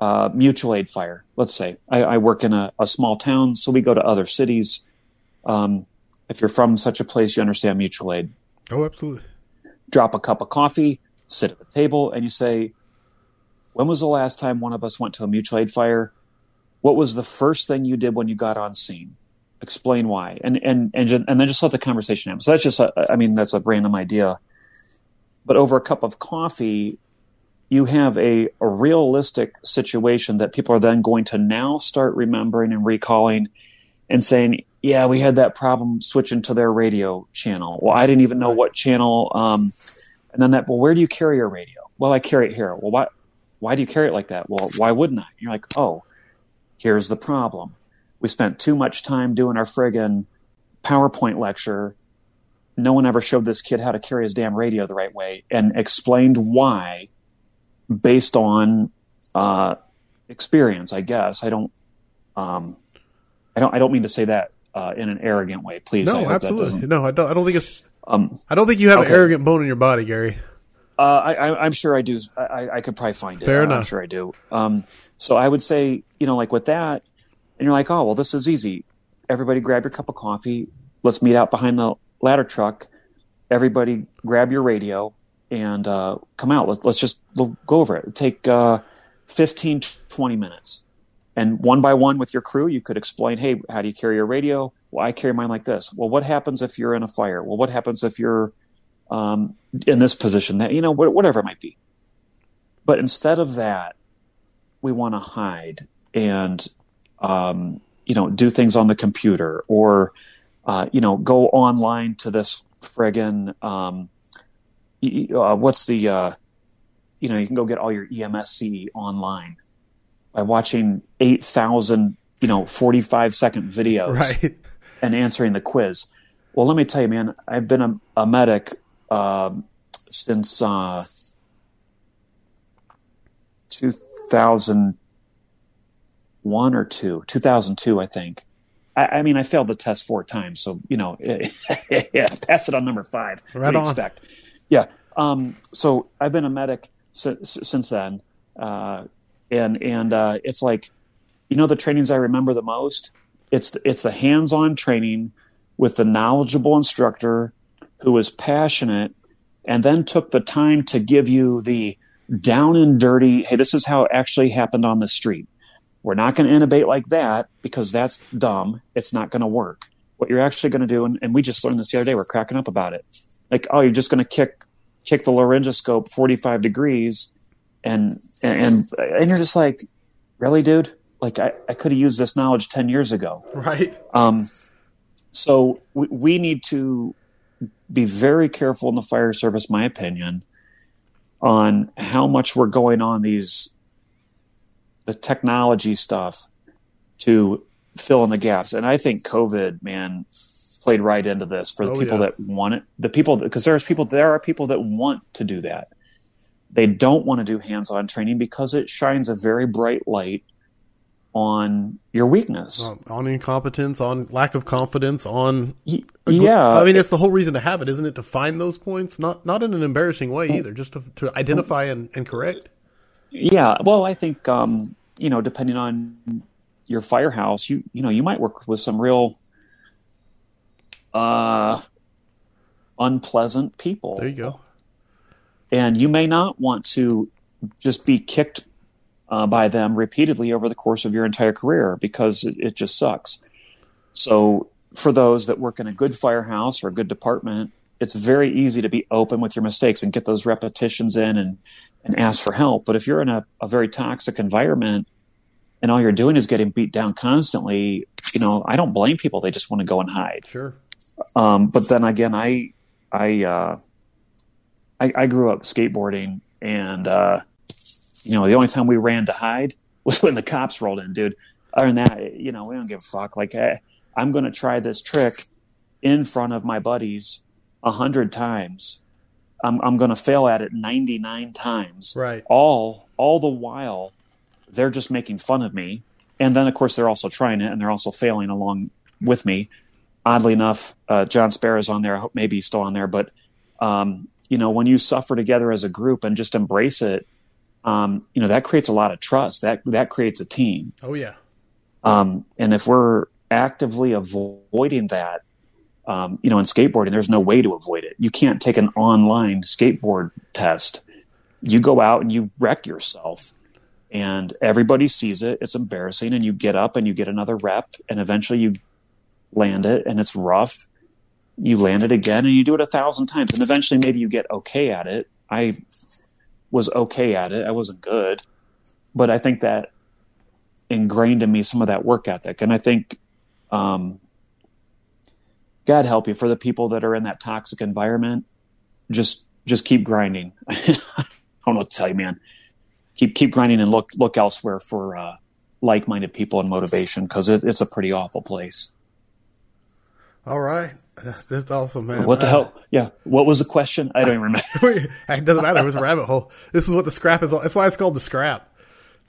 uh, mutual aid fire? Let's say I, I work in a, a, small town, so we go to other cities. Um, if you're from such a place, you understand mutual aid. Oh, absolutely. Drop a cup of coffee, sit at the table, and you say, when was the last time one of us went to a mutual aid fire? What was the first thing you did when you got on scene? Explain why, and and and and then just let the conversation happen. So that's just, a, I mean, that's a random idea. But over a cup of coffee, you have a, a realistic situation that people are then going to now start remembering and recalling and saying, yeah, we had that problem switching to their radio channel. Well, I didn't even know what channel. Um, and then that, well, where do you carry your radio? Well, I carry it here. Well, why, why do you carry it like that? Well, why wouldn't I? And you're like, oh, here's the problem. We spent too much time doing our friggin' PowerPoint lecture. No one ever showed this kid how to carry his damn radio the right way and explained why based on uh, experience, I guess. I don't, um, I don't, I don't mean to say that uh, in an arrogant way. Please, no, absolutely, no. I don't. I don't think it's. Um, I don't think you have okay. an arrogant bone in your body, Gary. Uh, I, am sure I do. I, I, could probably find it. Fair enough. I'm sure I do. Um, so I would say, you know, like with that, and you're like, oh, well, this is easy. Everybody grab your cup of coffee. Let's meet out behind the ladder truck. Everybody grab your radio and uh, come out. Let's, let's just go over it. Take uh, 15, 20 minutes. And one by one with your crew, you could explain, hey, how do you carry your radio? Well, I carry mine like this. Well, what happens if you're in a fire? Well, what happens if you're um, in this position? That you know, whatever it might be. But instead of that, we want to hide and um, you know, do things on the computer or, uh, you know, go online to this friggin' um, uh, what's the, uh, you know, you can go get all your EMSC online by watching 8,000, you know, 45 second videos right. and answering the quiz. Well, let me tell you, man, I've been a, a medic um, since uh, 2000 one or two, 2002, I think. I, I mean, I failed the test four times, so you know, yes, pass it on number five. Right on. Expect. Yeah. Um, so I've been a medic since then, uh, and and uh, it's like, you know, the trainings I remember the most. It's the, it's the hands-on training with the knowledgeable instructor who was passionate, and then took the time to give you the down and dirty. Hey, this is how it actually happened on the street we're not going to intubate like that because that's dumb. It's not going to work. What you're actually going to do, and, and we just learned this the other day. We're cracking up about it. Like, oh, you're just going to kick kick the laryngoscope 45 degrees and and and you're just like really dude like i, I could have used this knowledge 10 years ago right um so we, we need to be very careful in the fire service my opinion on how much we're going on these the technology stuff to fill in the gaps and i think covid man played right into this for the oh, people yeah. that want it. The people because there's people there are people that want to do that. They don't want to do hands-on training because it shines a very bright light on your weakness, on incompetence, on lack of confidence, on yeah. I mean, it's the whole reason to have it, isn't it? To find those points, not not in an embarrassing way either, just to, to identify and, and correct. Yeah, well, I think um, you know, depending on your firehouse, you you know, you might work with some real uh, unpleasant people. There you go. And you may not want to just be kicked uh, by them repeatedly over the course of your entire career because it, it just sucks. So, for those that work in a good firehouse or a good department, it's very easy to be open with your mistakes and get those repetitions in and, and ask for help. But if you're in a, a very toxic environment and all you're doing is getting beat down constantly, you know, I don't blame people. They just want to go and hide. Sure. Um, but then again, I, I, uh, I, I, grew up skateboarding and, uh, you know, the only time we ran to hide was when the cops rolled in, dude. other than that, you know, we don't give a fuck. Like, I, I'm going to try this trick in front of my buddies a hundred times. I'm, I'm going to fail at it 99 times. Right. All, all the while they're just making fun of me. And then of course they're also trying it and they're also failing along with me. Oddly enough, uh, John Sparrow's on there. I hope maybe he's still on there, but, um, you know, when you suffer together as a group and just embrace it, um, you know, that creates a lot of trust. That, that creates a team. Oh yeah. Um, and if we're actively avoiding that, um, you know, in skateboarding, there's no way to avoid it. You can't take an online skateboard test. You go out and you wreck yourself, and everybody sees it. It's embarrassing, and you get up and you get another rep, and eventually you land it, and it's rough. You land it again, and you do it a thousand times, and eventually maybe you get okay at it. I was okay at it. I wasn't good, but I think that ingrained in me some of that work ethic. And I think, um, God help you for the people that are in that toxic environment. Just, just keep grinding. I don't know what to tell you, man. Keep, keep grinding and look, look elsewhere for, uh, like-minded people and motivation because it, it's a pretty awful place. All right. That's awesome, man. What the uh, hell? Yeah. What was the question? I don't even remember. it doesn't matter. It was a rabbit hole. This is what the scrap is. All, That's why it's called the scrap.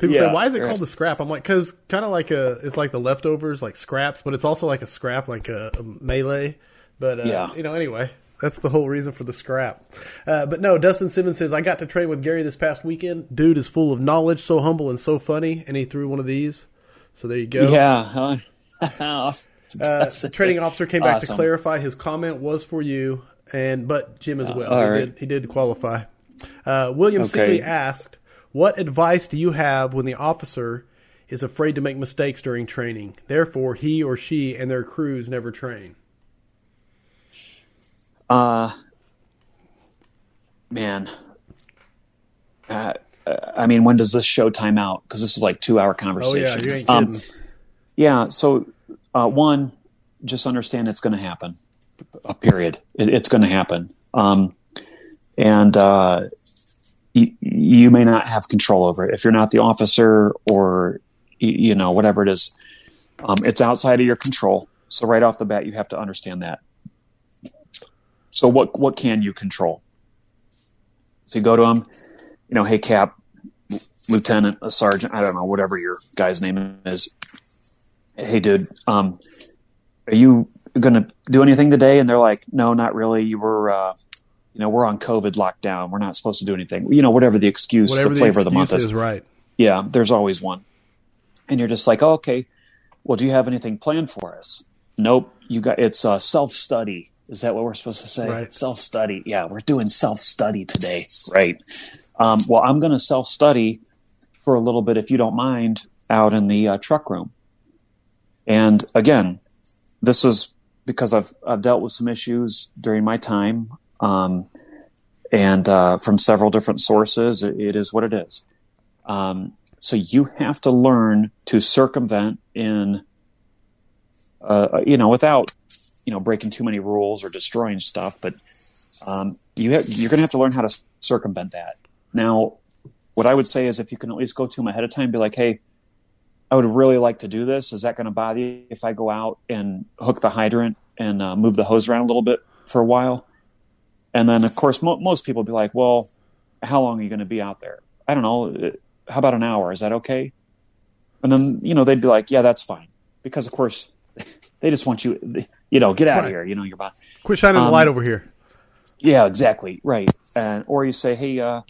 People yeah, say, "Why is it right. called the scrap?" I'm like, "Cause kind of like a, it's like the leftovers, like scraps, but it's also like a scrap, like a, a melee." But uh, yeah. you know, anyway, that's the whole reason for the scrap. Uh, but no, Dustin Simmons says, "I got to train with Gary this past weekend. Dude is full of knowledge, so humble and so funny." And he threw one of these. So there you go. Yeah. awesome. uh, training officer came back awesome. to clarify his comment was for you, and but Jim as uh, well. He, right. did, he did qualify. Uh, William okay. Seeley asked, what advice do you have when the officer is afraid to make mistakes during training? Therefore, he or she and their crews never train. Uh, man. Uh, I mean, when does this show time out? Because this is like two hour conversation. Oh, yeah, you ain't um, kidding. Um, yeah, so uh, one, just understand it's going to happen. A period. It, it's going to happen. Um, and uh, you, you may not have control over it if you're not the officer or you know whatever it is. Um, it's outside of your control. So right off the bat, you have to understand that. So what what can you control? So you go to them, you know, hey Cap, Lieutenant, a Sergeant, I don't know, whatever your guy's name is. Hey dude, um, are you gonna do anything today? And they're like, no, not really. You were uh, you know, we're on COVID lockdown. We're not supposed to do anything. You know, whatever the excuse, whatever the flavor the of the month is. is. Right. Yeah, there's always one. And you're just like, oh, okay. Well, do you have anything planned for us? Nope. You got it's uh, self study. Is that what we're supposed to say? Right. Self study. Yeah, we're doing self study today. Right. Um, well, I'm going to self study for a little bit, if you don't mind, out in the uh, truck room. And again, this is because I've I've dealt with some issues during my time um, and uh, from several different sources. It, is what it is. Um, so you have to learn to circumvent in, uh, you know, without, you know, breaking too many rules or destroying stuff. But um, you have, you're going to have to learn how to circumvent that. Now, what I would say is if you can at least go to them ahead of time, be like, hey, I would really like to do this. Is that going to bother you if I go out and hook the hydrant and uh, move the hose around a little bit for a while? And then, of course, mo- most people be like, well, how long are you going to be out there? I don't know. How about an hour? Is that okay? And then, you know, they'd be like, yeah, that's fine. Because, of course, they just want you, you know, get out right. of here. You know, you're about. Quit shining um, the light over here. Yeah, exactly. Right. And, or you say, hey, uh,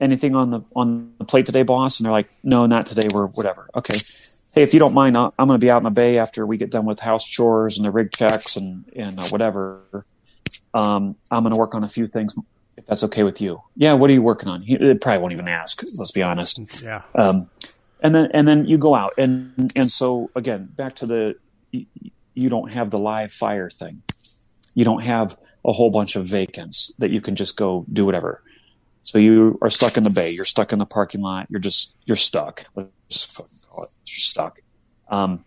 anything on the on the plate today, boss? And they're like, no, not today. We're whatever. Okay. Hey, if you don't mind, i am going to be out in the bay after we get done with house chores and the rig checks and and uh, whatever um, I'm going to work on a few things if that's okay with you. Yeah, what are you working on? He probably won't even ask. Let's be honest. Yeah. Um, and then and then you go out and and so again back to the you don't have the live fire thing. You don't have a whole bunch of vacants that you can just go do whatever. So you are stuck in the bay. You're stuck in the parking lot. You're just you're stuck. Let's just call it. You're stuck. Um,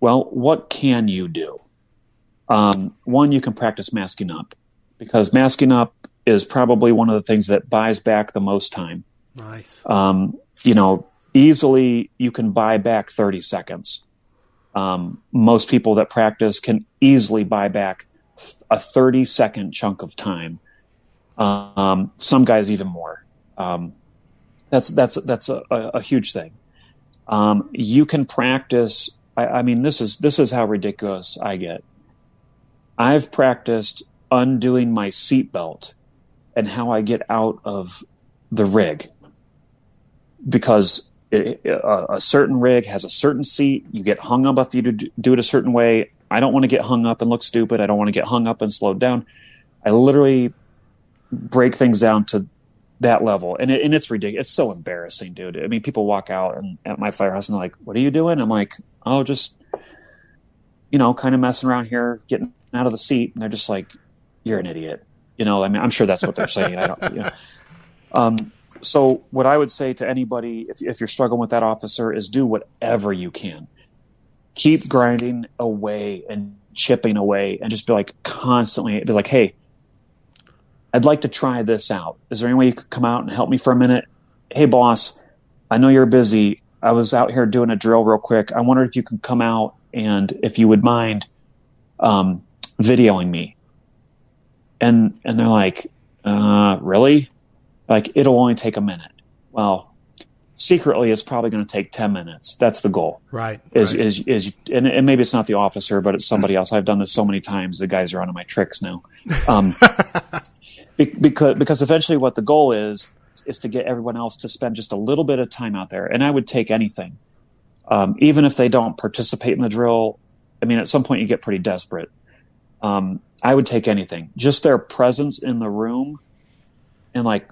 well, what can you do? Um, one, you can practice masking up because masking up is probably one of the things that buys back the most time. Nice. Um, you know, easily you can buy back 30 seconds. Um, most people that practice can easily buy back a 30 second chunk of time. Um, some guys even more. Um, that's that's that's a, a huge thing. Um, you can practice. I, I mean, this is this is how ridiculous I get. I've practiced undoing my seatbelt and how I get out of the rig because it, a, a, certain rig has a certain seat. You get hung up if you do, do it a certain way. I don't want to get hung up and look stupid. I don't want to get hung up and slowed down. I literally break things down to that level, and it, and it's ridiculous. It's so embarrassing, dude. I mean, people walk out and at my firehouse and they're like, "What are you doing?" I'm like, "Oh, just you know, kind of messing around here, getting out of the seat." And they're just like, "You're an idiot." You know, I mean, I'm sure that's what they're saying. I don't. You know. Um, so what I would say to anybody, if, if you're struggling with that officer, is do whatever you can. Keep grinding away and chipping away, and just be like constantly be like, "Hey, I'd like to try this out. Is there any way you could come out and help me for a minute? Hey, boss, I know you're busy. I was out here doing a drill real quick. I wondered if you could come out and if you would mind um, videoing me. And and they're like, uh, really? Like it'll only take a minute. Well, secretly, it's probably going to take ten minutes. That's the goal. Right. Is right. is is and, and maybe it's not the officer, but it's somebody else. I've done this so many times. The guys are onto my tricks now. Um, because because eventually what the goal is is to get everyone else to spend just a little bit of time out there and i would take anything um, even if they don't participate in the drill i mean at some point you get pretty desperate um, i would take anything just their presence in the room and like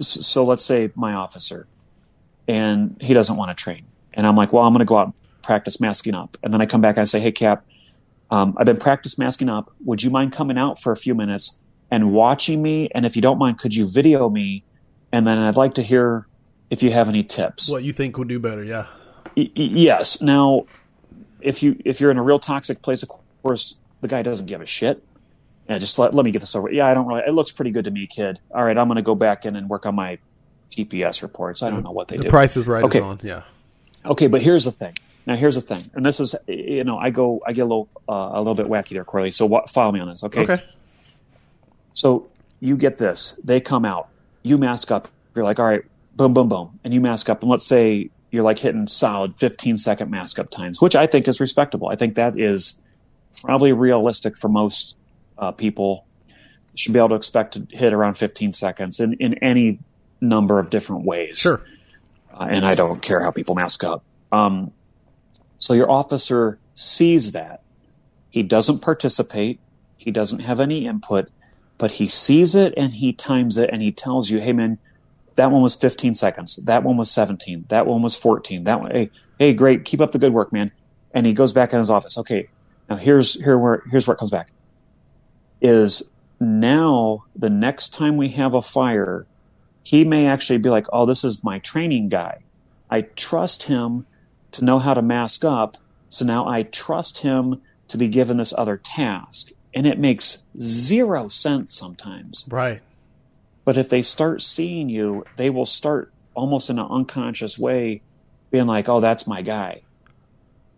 so let's say my officer and he doesn't want to train and i'm like well i'm going to go out and practice masking up and then i come back and i say hey cap um, i've been practice masking up would you mind coming out for a few minutes and watching me. And if you don't mind, could you video me? And then I'd like to hear if you have any tips. What you think would do better? Yeah. Y- yes. Now, if you if you're in a real toxic place, of course, the guy doesn't give a shit. Yeah, just let let me get this over. Yeah, I don't really. It looks pretty good to me, kid. All right, I'm going to go back in and work on my TPS reports. I don't know what they the do. The price is right. Okay. Is on. Yeah. Okay, but here's the thing. Now here's the thing, and this is you know I go I get a little uh, a little bit wacky there, Corley. So what, follow me on this, okay? Okay. So you get this. They come out. You mask up. You're like, all right, boom, boom, boom. And you mask up. And let's say you're like hitting solid 15 second mask up times, which I think is respectable. I think that is probably realistic for most uh, people. Should be able to expect to hit around 15 seconds in, in any number of different ways. Sure. Uh, and I don't care how people mask up. Um, so your officer sees that. He doesn't participate. He doesn't have any input but he sees it and he times it and he tells you, hey man, that one was 15 seconds. That one was 17. That one was 14. That one, hey, hey, great, keep up the good work, man. And he goes back in his office. Okay, now here's here where here's where it comes back. Is now the next time we have a fire, he may actually be like, oh, this is my training guy. I trust him to know how to mask up. So now I trust him to be given this other task and it makes zero sense sometimes. Right. But if they start seeing you, they will start almost in an unconscious way being like, oh, that's my guy.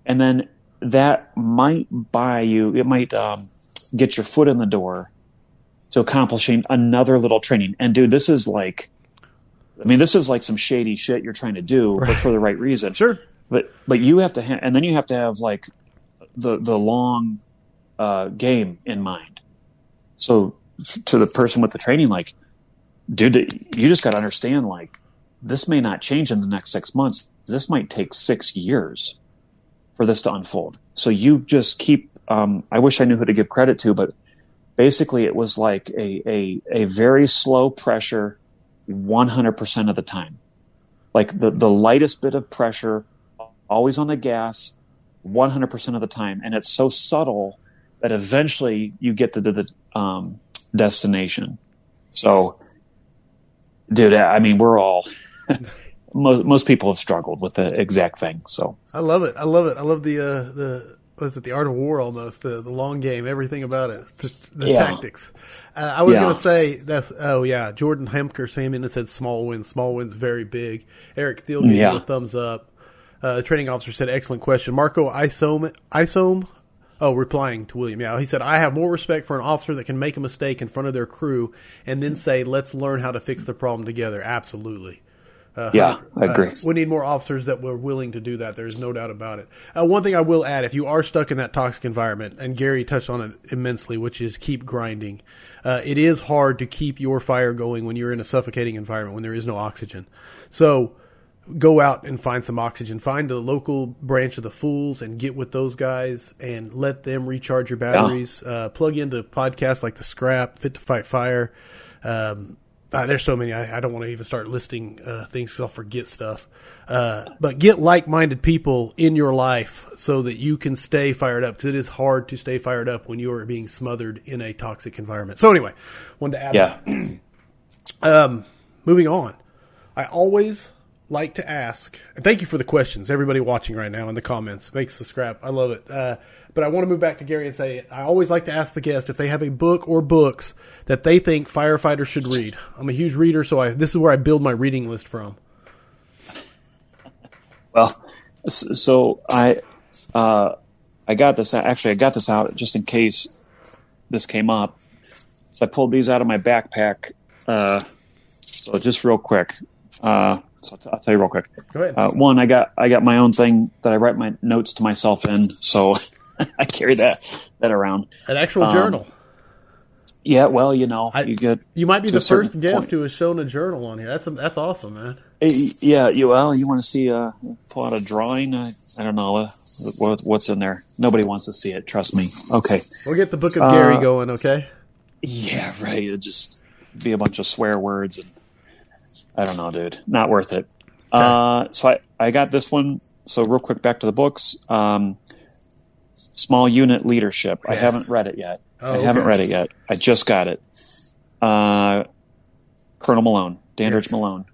And then that might buy you, it might um, get your foot in the door to accomplishing another little training. And dude, this is like, I mean, this is like some shady shit you're trying to do, right. but for the right reason. Sure. But, but you have to, ha- and then you have to have like the, the long uh, game in mind. So to the person with the training, like, dude, you just got to understand, like, this may not change in the next six months. This might take six years for this to unfold. So you just keep. Um, I wish I knew who to give credit to, but basically, it was like a a, a very slow pressure, one hundred percent of the time, like the the lightest bit of pressure, always on the gas, one hundred percent of the time, and it's so subtle that eventually you get to the um, destination. So, dude, I mean, we're all most most people have struggled with the exact thing. So I love it. I love it. I love the uh, the was it the art of war almost the the long game everything about it the, the Yeah. tactics uh, i was Yeah. going to say that oh yeah jordan hemker came in and said small wins small wins very big eric thiel gave Yeah. a thumbs up uh, the training officer said excellent question marco isome isome Oh, replying to William. Yeah, he said, I have more respect for an officer that can make a mistake in front of their crew and then say, let's learn how to fix the problem together. Absolutely. Uh, Yeah, I uh, we need more officers that were willing to do that. There's no doubt about it. Uh, one thing I will add: if you are stuck in that toxic environment, and Gary touched on it immensely, which is keep grinding. Uh, it is hard to keep your fire going when you're in a suffocating environment when there is no oxygen. So go out and find some oxygen. Find the local branch of the Fools and get with those guys and let them recharge your batteries. Uh, plug into podcasts like the Scrap, Fit to Fight Fire. Um, uh, there's so many. I, I don't want to even start listing uh, things because I'll forget stuff. Uh, but get like-minded people in your life so that you can stay fired up because it is hard to stay fired up when you are being smothered in a toxic environment. So anyway, wanted to add. Yeah. Moving on, I always like to ask, and thank you for the questions, everybody watching right now in the comments. Makes the scrap. I love it. Uh, but I want to move back to Gary and say, I always like to ask the guest if they have a book or books that they think firefighters should read. I'm a huge reader, so I, this is where I build my reading list from. Well, so I, uh, I got this. Actually, I got this out just in case this came up. So I pulled these out of my backpack. Uh, so just real quick. Uh, so I'll, t- I'll tell you real quick. Go ahead. Uh, one, I got I got my own thing that I write my notes to myself in. So I carry that that around. An actual um, journal. Yeah, well, you know, I- you get You might be the first guest point. who has shown a journal on here. That's that's awesome, man. Eh, Yeah, you well, you want to see uh pull out a drawing? I, I don't know uh, what, what's in there. Nobody wants to see it. Trust me. Okay. We'll get the book of Gary Uh, going, okay? Yeah, right. It'd just be a bunch of swear words, and I don't know, dude. Not worth it. Uh, so I I got this one. So real quick, back to the books. Um, small unit leadership. I haven't read it yet. Oh, I haven't read it yet. I just got it. Uh, Colonel Malone, Dandridge Yes. Malone.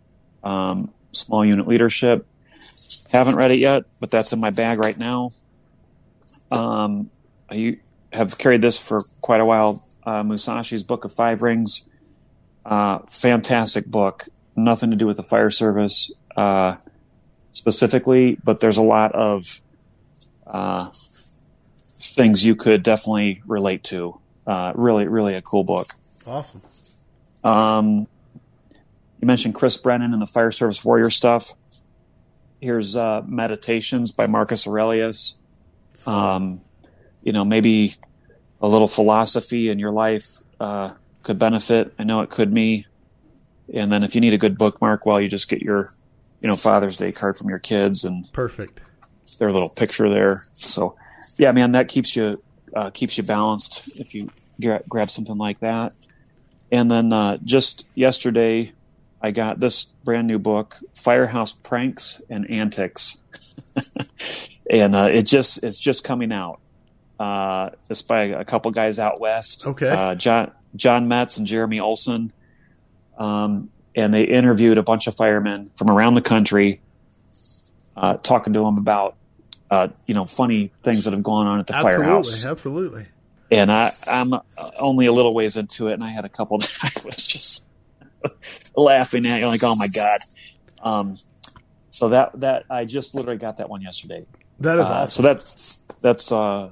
Um, small unit leadership. Haven't read it yet, but that's in my bag right now. Um, I have carried this for quite a while. Uh, Musashi's Book of Five Rings. Uh, fantastic book. Nothing to do with the fire service uh, specifically, but there's a lot of uh, things you could definitely relate to. Uh, really, really a cool book. Awesome. Um, you mentioned Chris Brennan and the fire service warrior stuff. Here's uh, Meditations by Marcus Aurelius. Um, you know, maybe a little philosophy in your life uh, could benefit. I know it could me. And then if you need a good bookmark, well, you just get your, you know, Father's Day card from your kids and Perfect. their little picture there. So, yeah, man, that keeps you uh, keeps you balanced if you gra- grab something like that. And then uh, just yesterday, I got this brand new book, Firehouse Pranks and Antics, and uh, it just it's just coming out. Uh, it's by a couple guys out west. Okay. uh, John John Metz and Jeremy Olson. Um, and they interviewed a bunch of firemen from around the country, uh, talking to them about, uh, you know, funny things that have gone on at the Absolutely. firehouse. Absolutely. And I, I'm only a little ways into it, and I had a couple that I was just laughing at, like, oh my god. Um, so that that I just literally got that one yesterday. That is Uh, awesome. So that's that's uh,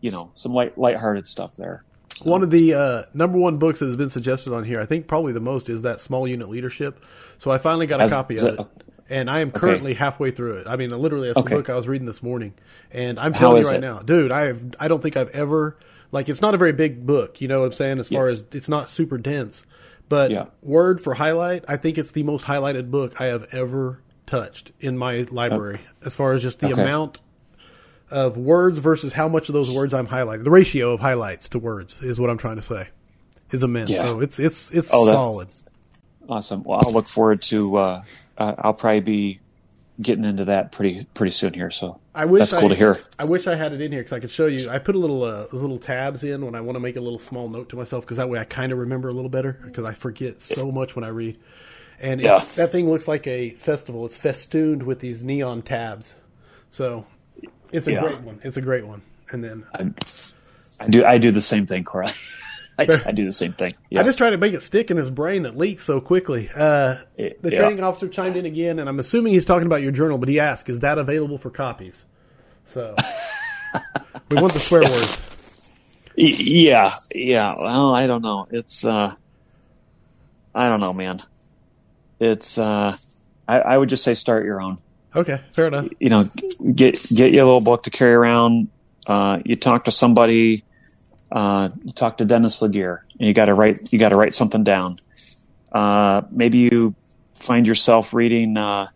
you know, some light lighthearted stuff there. One of the uh, number one books that has been suggested on here, I think probably the most, is that Small Unit Leadership. So I finally got a copy of it- and I am currently halfway through it. I mean, literally, that's Okay. the book I was reading this morning, and I'm How telling you right it? now, dude, I have, I don't think I've ever like it's not a very big book. You know what I'm saying? As far as it's not super dense, but Yeah. word for highlight, I think it's the most highlighted book I have ever touched in my library. As far as just the Okay. amount of words versus how much of those words I'm highlighting. The ratio of highlights to words is what I'm trying to say. Is immense. Yeah. So it's it's it's Oh, solid. Awesome. Well, I'll look forward to. Uh, uh, I'll probably be getting into that pretty pretty soon here. So I wish that's cool I, to hear. I wish I had it in here because I could show you. I put a little uh, little tabs in when I want to make a little small note to myself because that way I kind of remember a little better because I forget so much when I read. And it- that thing looks like a festival. It's festooned with these neon tabs. So It's a Yeah. great one. It's a great one. And then I, I do I do the same thing, Corley. I, I do the same thing. Yeah. I just try to make it stick in his brain that leaks so quickly. Uh, the training officer chimed in again, and I'm assuming he's talking about your journal, but he asked, "Is that available for copies?" So we want the swear words. Yeah, yeah. Well, I don't know. It's uh, I don't know, man. It's uh, I, I would just say start your own. Okay, fair enough. You know, get get your little book to carry around. Uh, you talk to somebody. Uh, you talk to Dennis LeGear, and you got to write. You got to write something down. Uh, maybe you find yourself reading. Uh,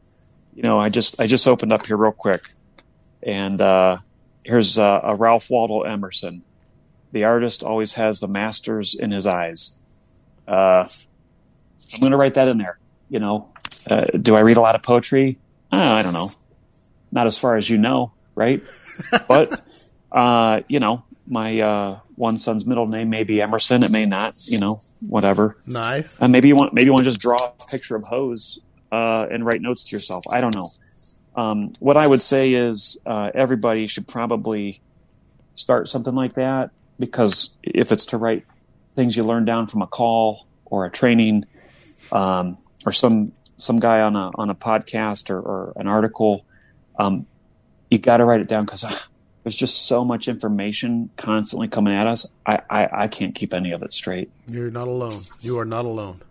you know, I just I just opened up here real quick, and uh, here's uh, a Ralph Waldo Emerson. The artist always has the masters in his eyes. Uh, I'm going to write that in there. You know, uh, do I read a lot of poetry? Uh, I don't know. Not as far as you know, right? but uh, you know, my uh, one son's middle name may be Emerson. It may not. You know, whatever. Nice. Uh, maybe you want maybe you want to just draw a picture of hose uh, and write notes to yourself. I don't know. Um, what I would say is uh, everybody should probably start something like that because if it's to write things you learn down from a call or a training um, or some some guy on a on a podcast or, or an article, um, you got to write it down because there's just so much information constantly coming at us. I, I, I can't keep any of it straight. You're not alone. You are not alone.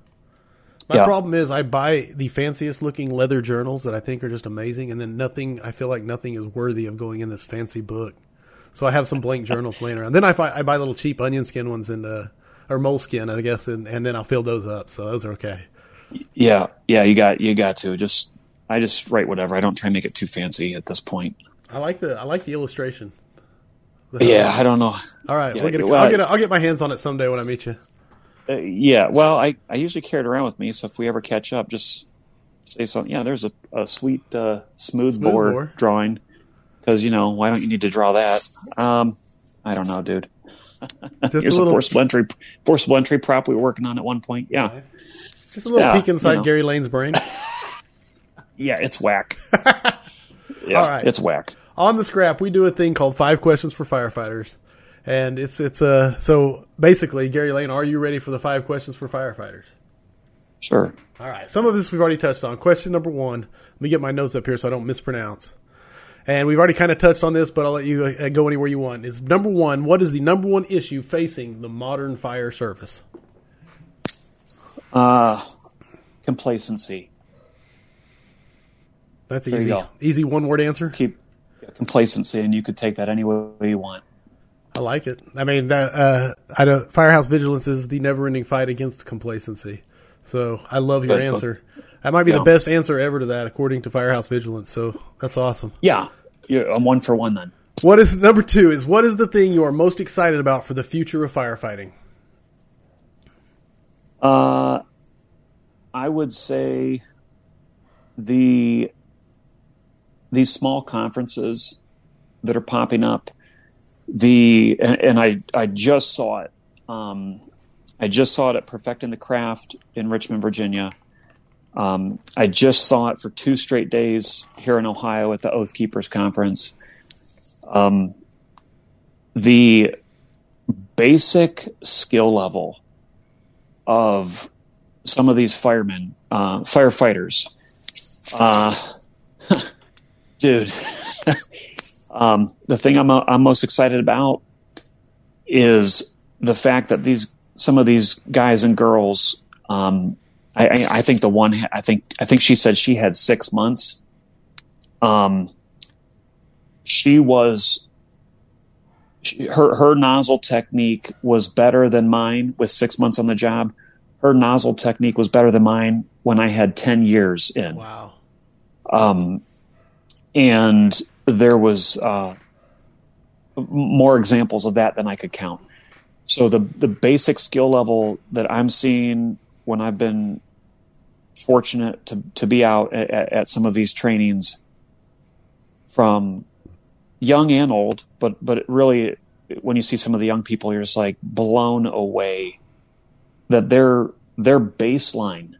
My Yeah. problem is I buy the fanciest looking leather journals that I think are just amazing, and then nothing. I feel like nothing is worthy of going in this fancy book. So I have some blank journals laying around. Then I buy, I buy little cheap onion skin ones and uh, or moleskin, I guess, and, and then I'll fill those up. So those are okay. Yeah, yeah, you got you got to just. I just write whatever. I don't try and make it too fancy at this point. I like the I like the illustration. The- Yeah, I don't know. All right, Yeah, we'll get a, well, I'll get a, I'll get my hands on it someday when I meet you. Uh, yeah, well, I I usually carry it around with me, so if we ever catch up, just say something. Yeah, there's a, a sweet uh, smooth, Smooth bore, bore. drawing. Because you know, why don't you need to draw that? Um, I don't know, dude. Just Here's a a, little, forcible entry forcible entry prop we were working on at one point. Yeah, just a little yeah, peek inside you know. Gary Lane's brain. yeah, it's whack. yeah, All right. it's whack. On the scrap, we do a thing called five questions for firefighters, and it's it's uh so basically, Gary Lane, are you ready for the five questions for firefighters? Sure. All right, some of this we've already touched on. Question number one. Let me get my notes up here so I don't mispronounce. And we've already kind of touched on this, but I'll let you uh, go anywhere you want. Is number one, what is the number one issue facing the modern fire service? Uh, complacency. That's easy. Easy one word answer. Keep complacency, and you could take that any way you want. I like it. I mean, that, uh, I know Firehouse Vigilance is the never-ending fight against complacency. So I love your answer. That might be the best answer ever to that, according to Firehouse Vigilance. So that's awesome. Yeah, yeah I'm one for one then. What is number two? Is what is the thing you are most excited about for the future of firefighting? Uh, I would say the these small conferences that are popping up. The and, and I I just saw it. Um, I just saw it at Perfecting the Craft in Richmond, Virginia. Um, I just saw it for two straight days here in Ohio at the Oath Keepers Conference. Um, the basic skill level of some of these firemen, uh, firefighters. Uh, dude, um, the thing I'm, I'm most excited about is the fact that these some of these guys and girls. Um, I, I, I think the one I think I think she said she had six months. Um, she was she, her her nozzle technique was better than mine with six months on the job. Her nozzle technique was better than mine when I had ten years in. Wow. Um, and there was uh, more examples of that than I could count. So the the basic skill level that I'm seeing when I've been fortunate to to be out at, at, some of these trainings from young and old, but but really when you see some of the young people, you're just like blown away that their their baseline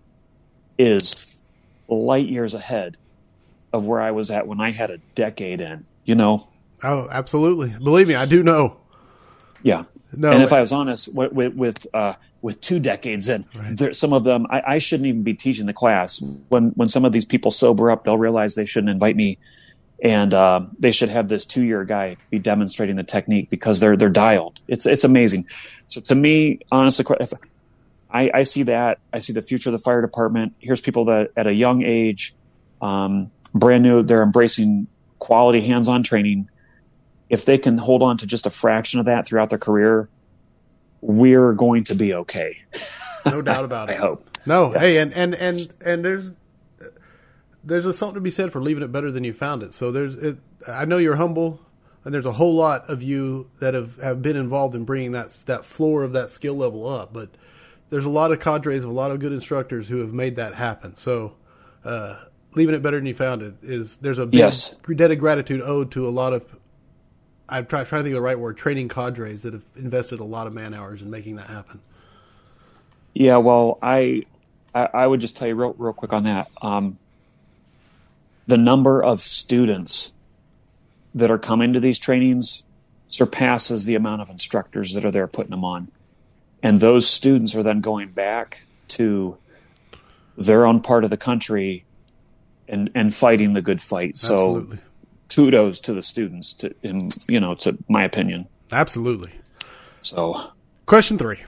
is light years ahead of where I was at when I had a decade in. You know, Oh, absolutely. Believe me, I do know. Yeah. No, and if I was honest, with with with, uh, with two decades in, there, some of them I, I shouldn't even be teaching the class. When when some of these people sober up, they'll realize they shouldn't invite me, and uh, they should have this two year guy be demonstrating the technique because they're they're dialed. It's it's amazing. So to me, honestly, if I, I see that I see the future of the fire department. Here's people that at a young age, um, brand new, they're embracing quality hands on training if they can hold on to just a fraction of that throughout their career, we're going to be okay. No doubt about it. I hope. No, yes. hey, and and and and there's there's a, something to be said for leaving it better than you found it. So there's, it, I know you're humble, and there's a whole lot of you that have, have been involved in bringing that that floor of that skill level up. But there's a lot of cadres of a lot of good instructors who have made that happen. So uh, leaving it better than you found it is there's a big yes. debt of gratitude owed to a lot of I'm trying, trying to think of the right word, training cadres that have invested a lot of man hours in making that happen. Yeah, well, I I, I would just tell you real real quick on that. Um, the number of students that are coming to these trainings surpasses the amount of instructors that are there putting them on, and those students are then going back to their own part of the country and and fighting the good fight. Absolutely. So kudos to the students to in you know to my opinion. Absolutely. So question three.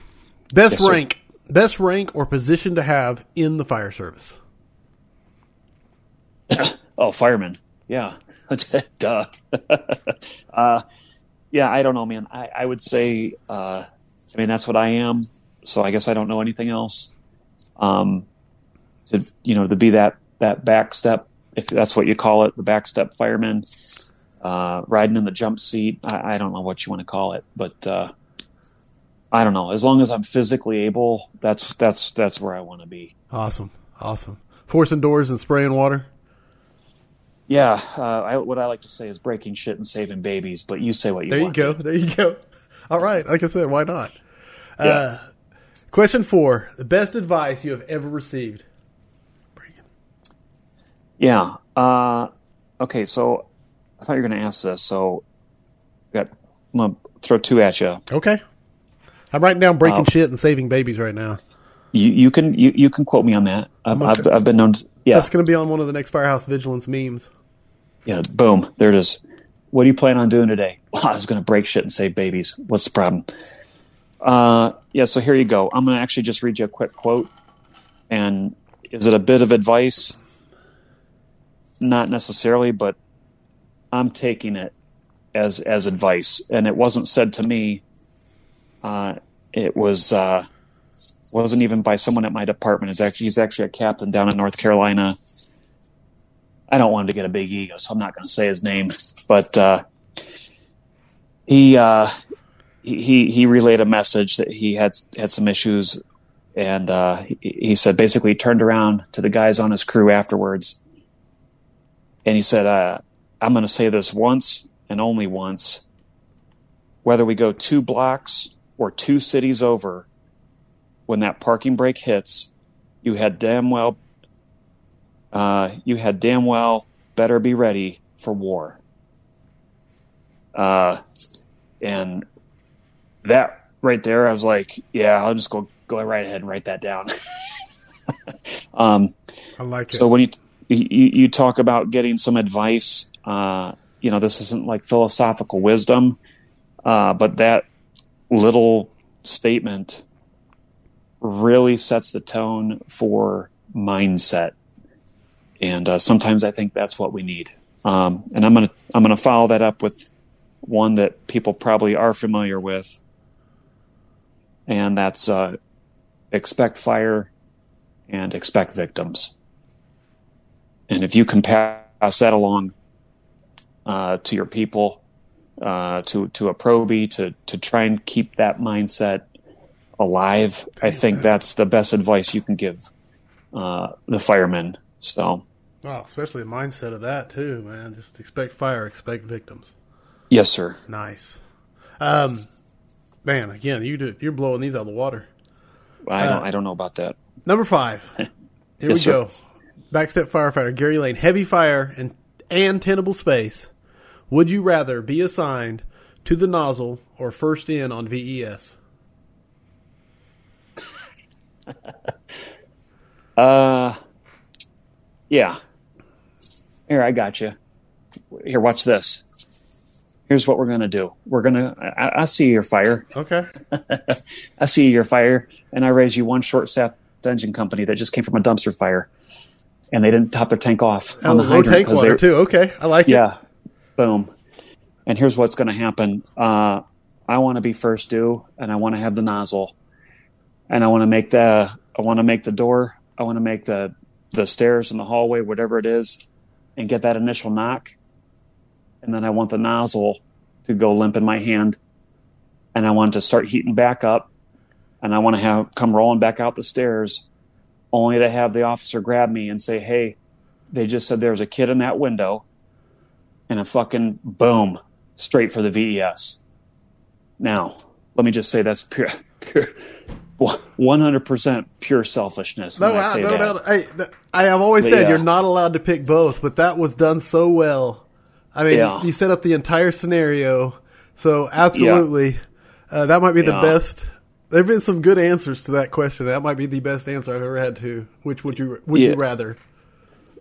Best yes, rank sir. best rank or position to have in the fire service? Oh fireman. Yeah. Duh. Uh, yeah i don't know man. I, I would say uh, i mean that's what i am. So i guess i don't know anything else. Um, to you know to be that that back step if that's what you call it, the backstep fireman, uh, riding in the jump seat. I, I, don't know what you want to call it, but uh, I don't know. As long as I'm physically able, that's that's that's where I want to be. Awesome, awesome. Forcing doors and spraying water. Yeah, uh, I, what I like to say is breaking shit and saving babies. But you say what you. There want you go. There you go. All right. Like I said, why not? Yeah. Uh, question four: The best advice you have ever received. Yeah. Uh, okay. So I thought you were going to ask this. So got, I'm going to throw two at you. Okay. I'm writing down breaking uh, shit and saving babies right now. You, you can you, you can quote me on that. I've, I've, I've, been known. To, yeah, that's going to be on one of the next Firehouse Vigilance memes. Yeah, boom, there it is. What do you plan on doing today? Well, I was going to break shit and save babies. What's the problem? Uh, yeah, so here you go. I'm going to actually just read you a quick quote. And is it a bit of advice? Not necessarily, but I'm taking it as as advice, and it wasn't said to me. Uh, it was uh, wasn't even by someone at my department. Is actually he's actually a captain down in North Carolina. I don't want him to get a big ego, so I'm not going to say his name, but uh, he, uh, he he relayed a message that he had had some issues, and uh, he, he said basically he turned around to the guys on his crew afterwards and he said, uh, I'm going to say this once and only once. Whether we go two blocks or two cities over, when that parking brake hits, you had damn well, uh, you had damn well better be ready for war. Uh, and that right there, I was like, yeah, I'll just go go right ahead and write that down. um, I like it. So when you you, you talk about getting some advice. Uh, you know, this isn't like philosophical wisdom, uh, but that little statement really sets the tone for mindset. And uh, sometimes I think that's what we need. Um, and I'm gonna I'm gonna follow that up with one that people probably are familiar with, and that's uh, expect fire and expect victims. And if you can pass that along uh, to your people, uh, to to a probie, to to try and keep that mindset alive, I think that's the best advice you can give uh, the firemen. So, oh, especially the mindset of that too, man. Just expect fire, expect victims. Yes, sir. Nice. Um, man, again, you do, you're blowing these out of the water. I don't. Uh, I don't know about that. Number five. Here yes, we go. Sir. Backstep firefighter Gary Lane, heavy fire and and tenable space. Would you rather be assigned to the nozzle or first in on VES? Uh, yeah. Here, I got you. Here, watch this. Here's what we're gonna do. We're gonna. I, I see your fire. Okay. I see your fire, and I raise you one short staff engine company that just came from a dumpster fire, and they didn't top their tank off Oh, on the hydrant tank water too. Okay, I like it. Yeah, boom. And here's what's going to happen. Uh, I want to be first due, and I want to have the nozzle, and I want to make the I want to make the door. I want to make the the stairs in the hallway, whatever it is, and get that initial knock, and then I want the nozzle to go limp in my hand, and I want to start heating back up, and I want to have come rolling back out the stairs, only to have the officer grab me and say, "Hey, they just said there was a kid in that window." and a fucking boom straight for the VES. Now, let me just say that's pure, pure, one hundred percent pure selfishness. When No, I I, say no, that. no, I, I have always But said yeah. you're not allowed to pick both, but that was done so well. I mean, Yeah. you set up the entire scenario, so absolutely, uh, that might be the best. There've been some good answers to that question. That might be the best answer I've ever had to. Which would you would Yeah. you rather?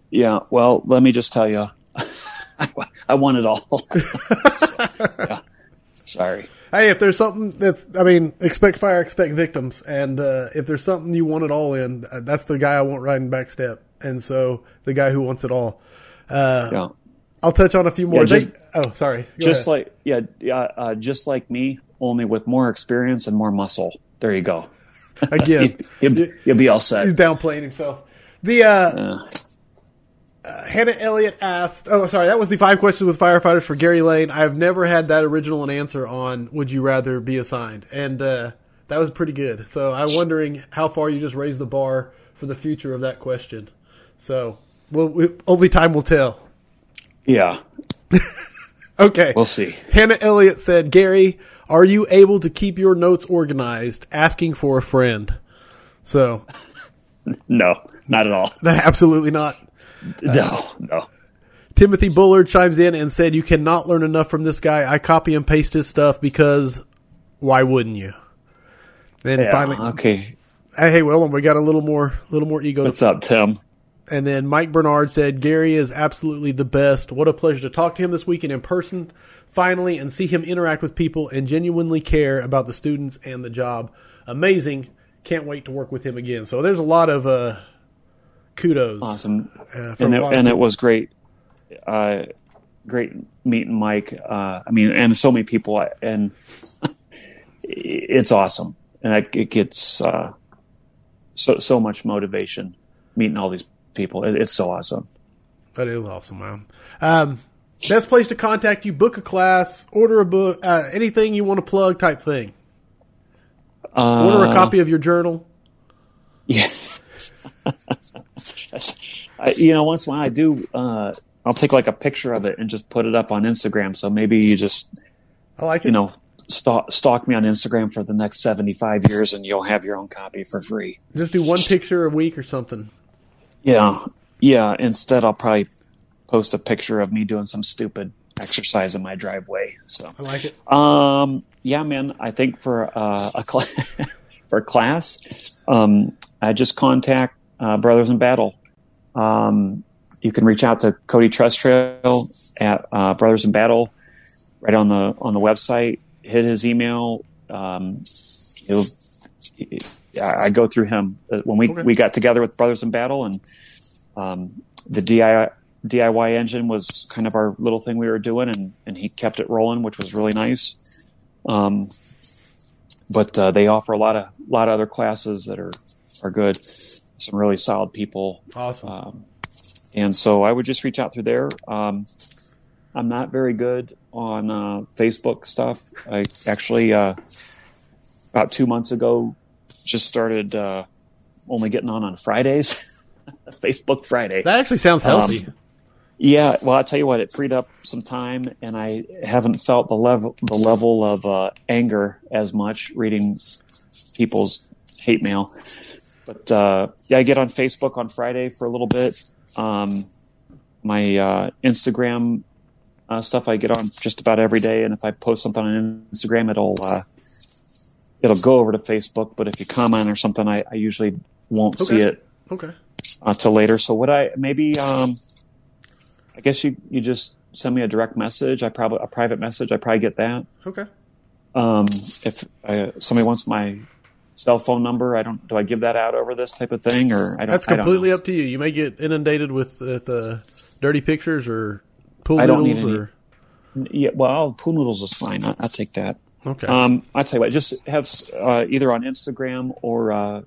Yeah, well, let me just tell you, I want it all. So, yeah. Sorry. Hey, if there's something that's, I mean, expect fire, expect victims, and uh, if there's something you want it all in, uh, that's the guy I want riding backstep, and so the guy who wants it all. Uh, Yeah, I'll touch on a few more. Yeah, just- They- oh, sorry. Go just ahead. like yeah, yeah, uh, just like me, only with more experience and more muscle. There you go. again, You'll, you'll, you'll be all set. he's downplaying himself. The uh, Uh, Hannah Elliott asked. Oh, sorry, that was the five questions with firefighters for Gary Lane. I have never had that original an answer on. Would you rather be assigned? And uh, that was pretty good. So I'm wondering how far you just raised the bar for the future of that question. So, well, we, only time will tell. yeah, Okay. we'll see. Hannah Elliott said, Gary, are you able to keep your notes organized? Asking for a friend. So, No, not at all. absolutely not. No, no. Timothy Bullard chimes in and said, "You cannot learn enough from this guy. I copy and paste his stuff because why wouldn't you?" Then Yeah, finally, okay. hey, hey, well, we got a little more, little more ego. What's up, Tim? And then Mike Bernard said, "Gary is absolutely the best. What a pleasure to talk to him this weekend in person, finally, and see him interact with people and genuinely care about the students and the job. Amazing. Can't wait to work with him again." So there's a lot of uh, kudos. Awesome. Uh, and it, and it was great. Uh, great meeting Mike. Uh, I mean, and so many people, and it's awesome. And it, it gets uh, so so much motivation meeting all these people. It, it's so awesome. That is awesome, man. Um, best place to contact you: book a class, order a book, uh, anything you want to plug, type thing. Uh, Order a copy of your journal. Yeah. I, you know, once when I do, uh, I'll take like a picture of it and just put it up on Instagram. So maybe you just I like it. you know stalk, stalk me on Instagram for the next seventy five years, and you'll have your own copy for free. Just do one picture a week or something. Yeah, yeah. Instead, I'll probably post a picture of me doing some stupid exercise in my driveway. So, I like it. um, yeah, man. I think for uh, a cl- for class, um, I just contact uh, Brothers in Battle. Um, you can reach out to Cody Trustrail at uh, Brothers in Battle, right on the on the website. Hit his email. Um, he'll, I I go through him Uh, when we Okay. we got together with Brothers in Battle, and um, the DIY DIY engine was kind of our little thing we were doing, and and he kept it rolling, which was really nice. Um, but uh, they offer a lot of lot of other classes that are are good. Some really solid people, Awesome. um, and so I would just reach out through there. Um, I'm not very good on uh, Facebook stuff. I actually uh, about two months ago just started uh, only getting on on Fridays. Facebook Friday. that actually sounds healthy. Um, Yeah, well, I tell you what, it freed up some time, and I haven't felt the level the level of uh, anger as much reading people's hate mail. But uh, yeah, I get on Facebook on Friday for a little bit. Um, my uh, Instagram uh, stuff I get on just about every day, and if I post something on Instagram, it'll uh, it'll go over to Facebook. But if you comment or something, I, I usually won't see it Okay. uh, later. So would I maybe? Um, I guess you you just send me a direct message. I probably a private message. I probably get that. Okay. Um, if uh, somebody wants my cell phone number, I don't. Do I give that out over this type of thing, or I don't? That's I don't completely up to you. You may get inundated with, uh, dirty pictures or pool I don't need noodles or Yeah, well, pool noodles is fine. I, I'll take that. okay. Um, I tell you what, just have uh, either on Instagram or uh,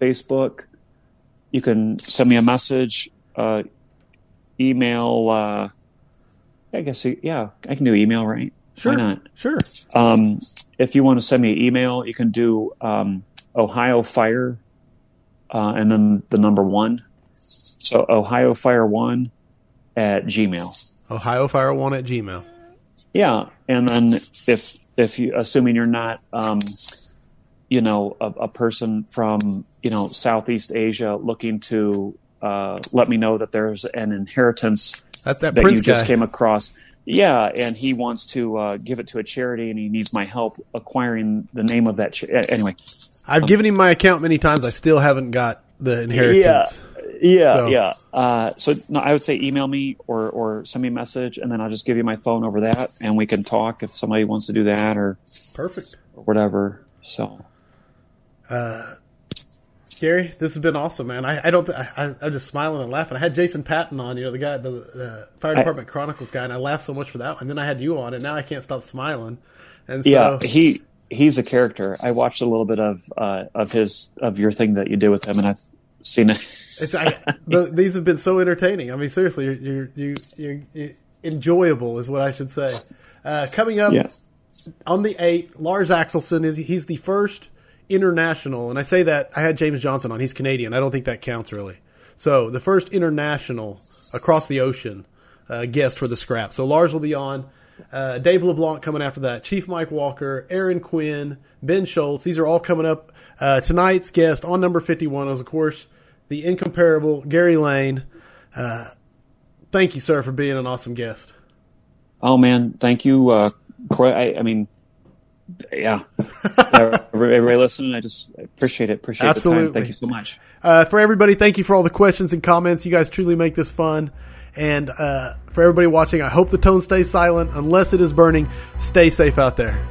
Facebook. You can send me a message, uh, email. Uh, I guess yeah, I can do email, right? sure. Why not? Sure. Um, if you want to send me an email, you can do um, Ohio Fire, uh, and then the number one. So Ohio Fire one at Gmail. Ohio Fire One at Gmail. Yeah, and then if if you assuming you're not, um, you know, a, a person from you know Southeast Asia looking to uh, let me know that there's an inheritance That's that that you just guy. came across. Yeah, and he wants to uh, give it to a charity, and he needs my help acquiring the name of that. Cha- anyway, I've given him my account many times. I still haven't got the inheritance. yeah, So- yeah. Uh, so no, I would say email me or or send me a message, and then I'll just give you my phone over that, and we can talk if somebody wants to do that or, Perfect. or whatever. So Gary, this has been awesome, man. I, I don't. I, I, I'm just smiling and laughing. I had Jason Patton on, you know, the guy, the uh, Fire I- Department Chronicles guy, and I laughed so much for that. And then I had you on, and now I can't stop smiling. And so, yeah, he he's a character. I watched a little bit of uh, of his of your thing that you did with him, and I've seen it. It's, I, the, these have been so entertaining. I mean, seriously, you're you're, you you're, you're enjoyable, is what I should say. Uh, coming up yeah. on the eighth, Lars Axelson is he's the first international, and I say that I had James Johnson on. He's Canadian. I don't think that counts really. So the first international across the ocean uh, guest for the scrap. So Lars will be on. Uh, Dave LeBlanc coming after that. Chief Mike Walker, Aaron Quinn, Ben Schultz. These are all coming up. Uh, tonight's guest on number 51 is, of course, the incomparable Gary Lane. Uh, thank you, sir, for being an awesome guest. Oh man, thank you, uh, I, I mean, yeah, everybody listening, I just appreciate it. Appreciate the Absolutely. time. Thank you so much. Uh, for everybody, thank you for all the questions and comments. You guys truly make this fun. And uh, for everybody watching, I hope the tone stays silent. Unless it is burning, stay safe out there.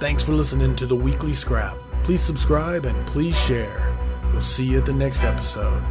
Thanks for listening to the Weekly Scrap. Please subscribe and please share. We'll see you at the next episode.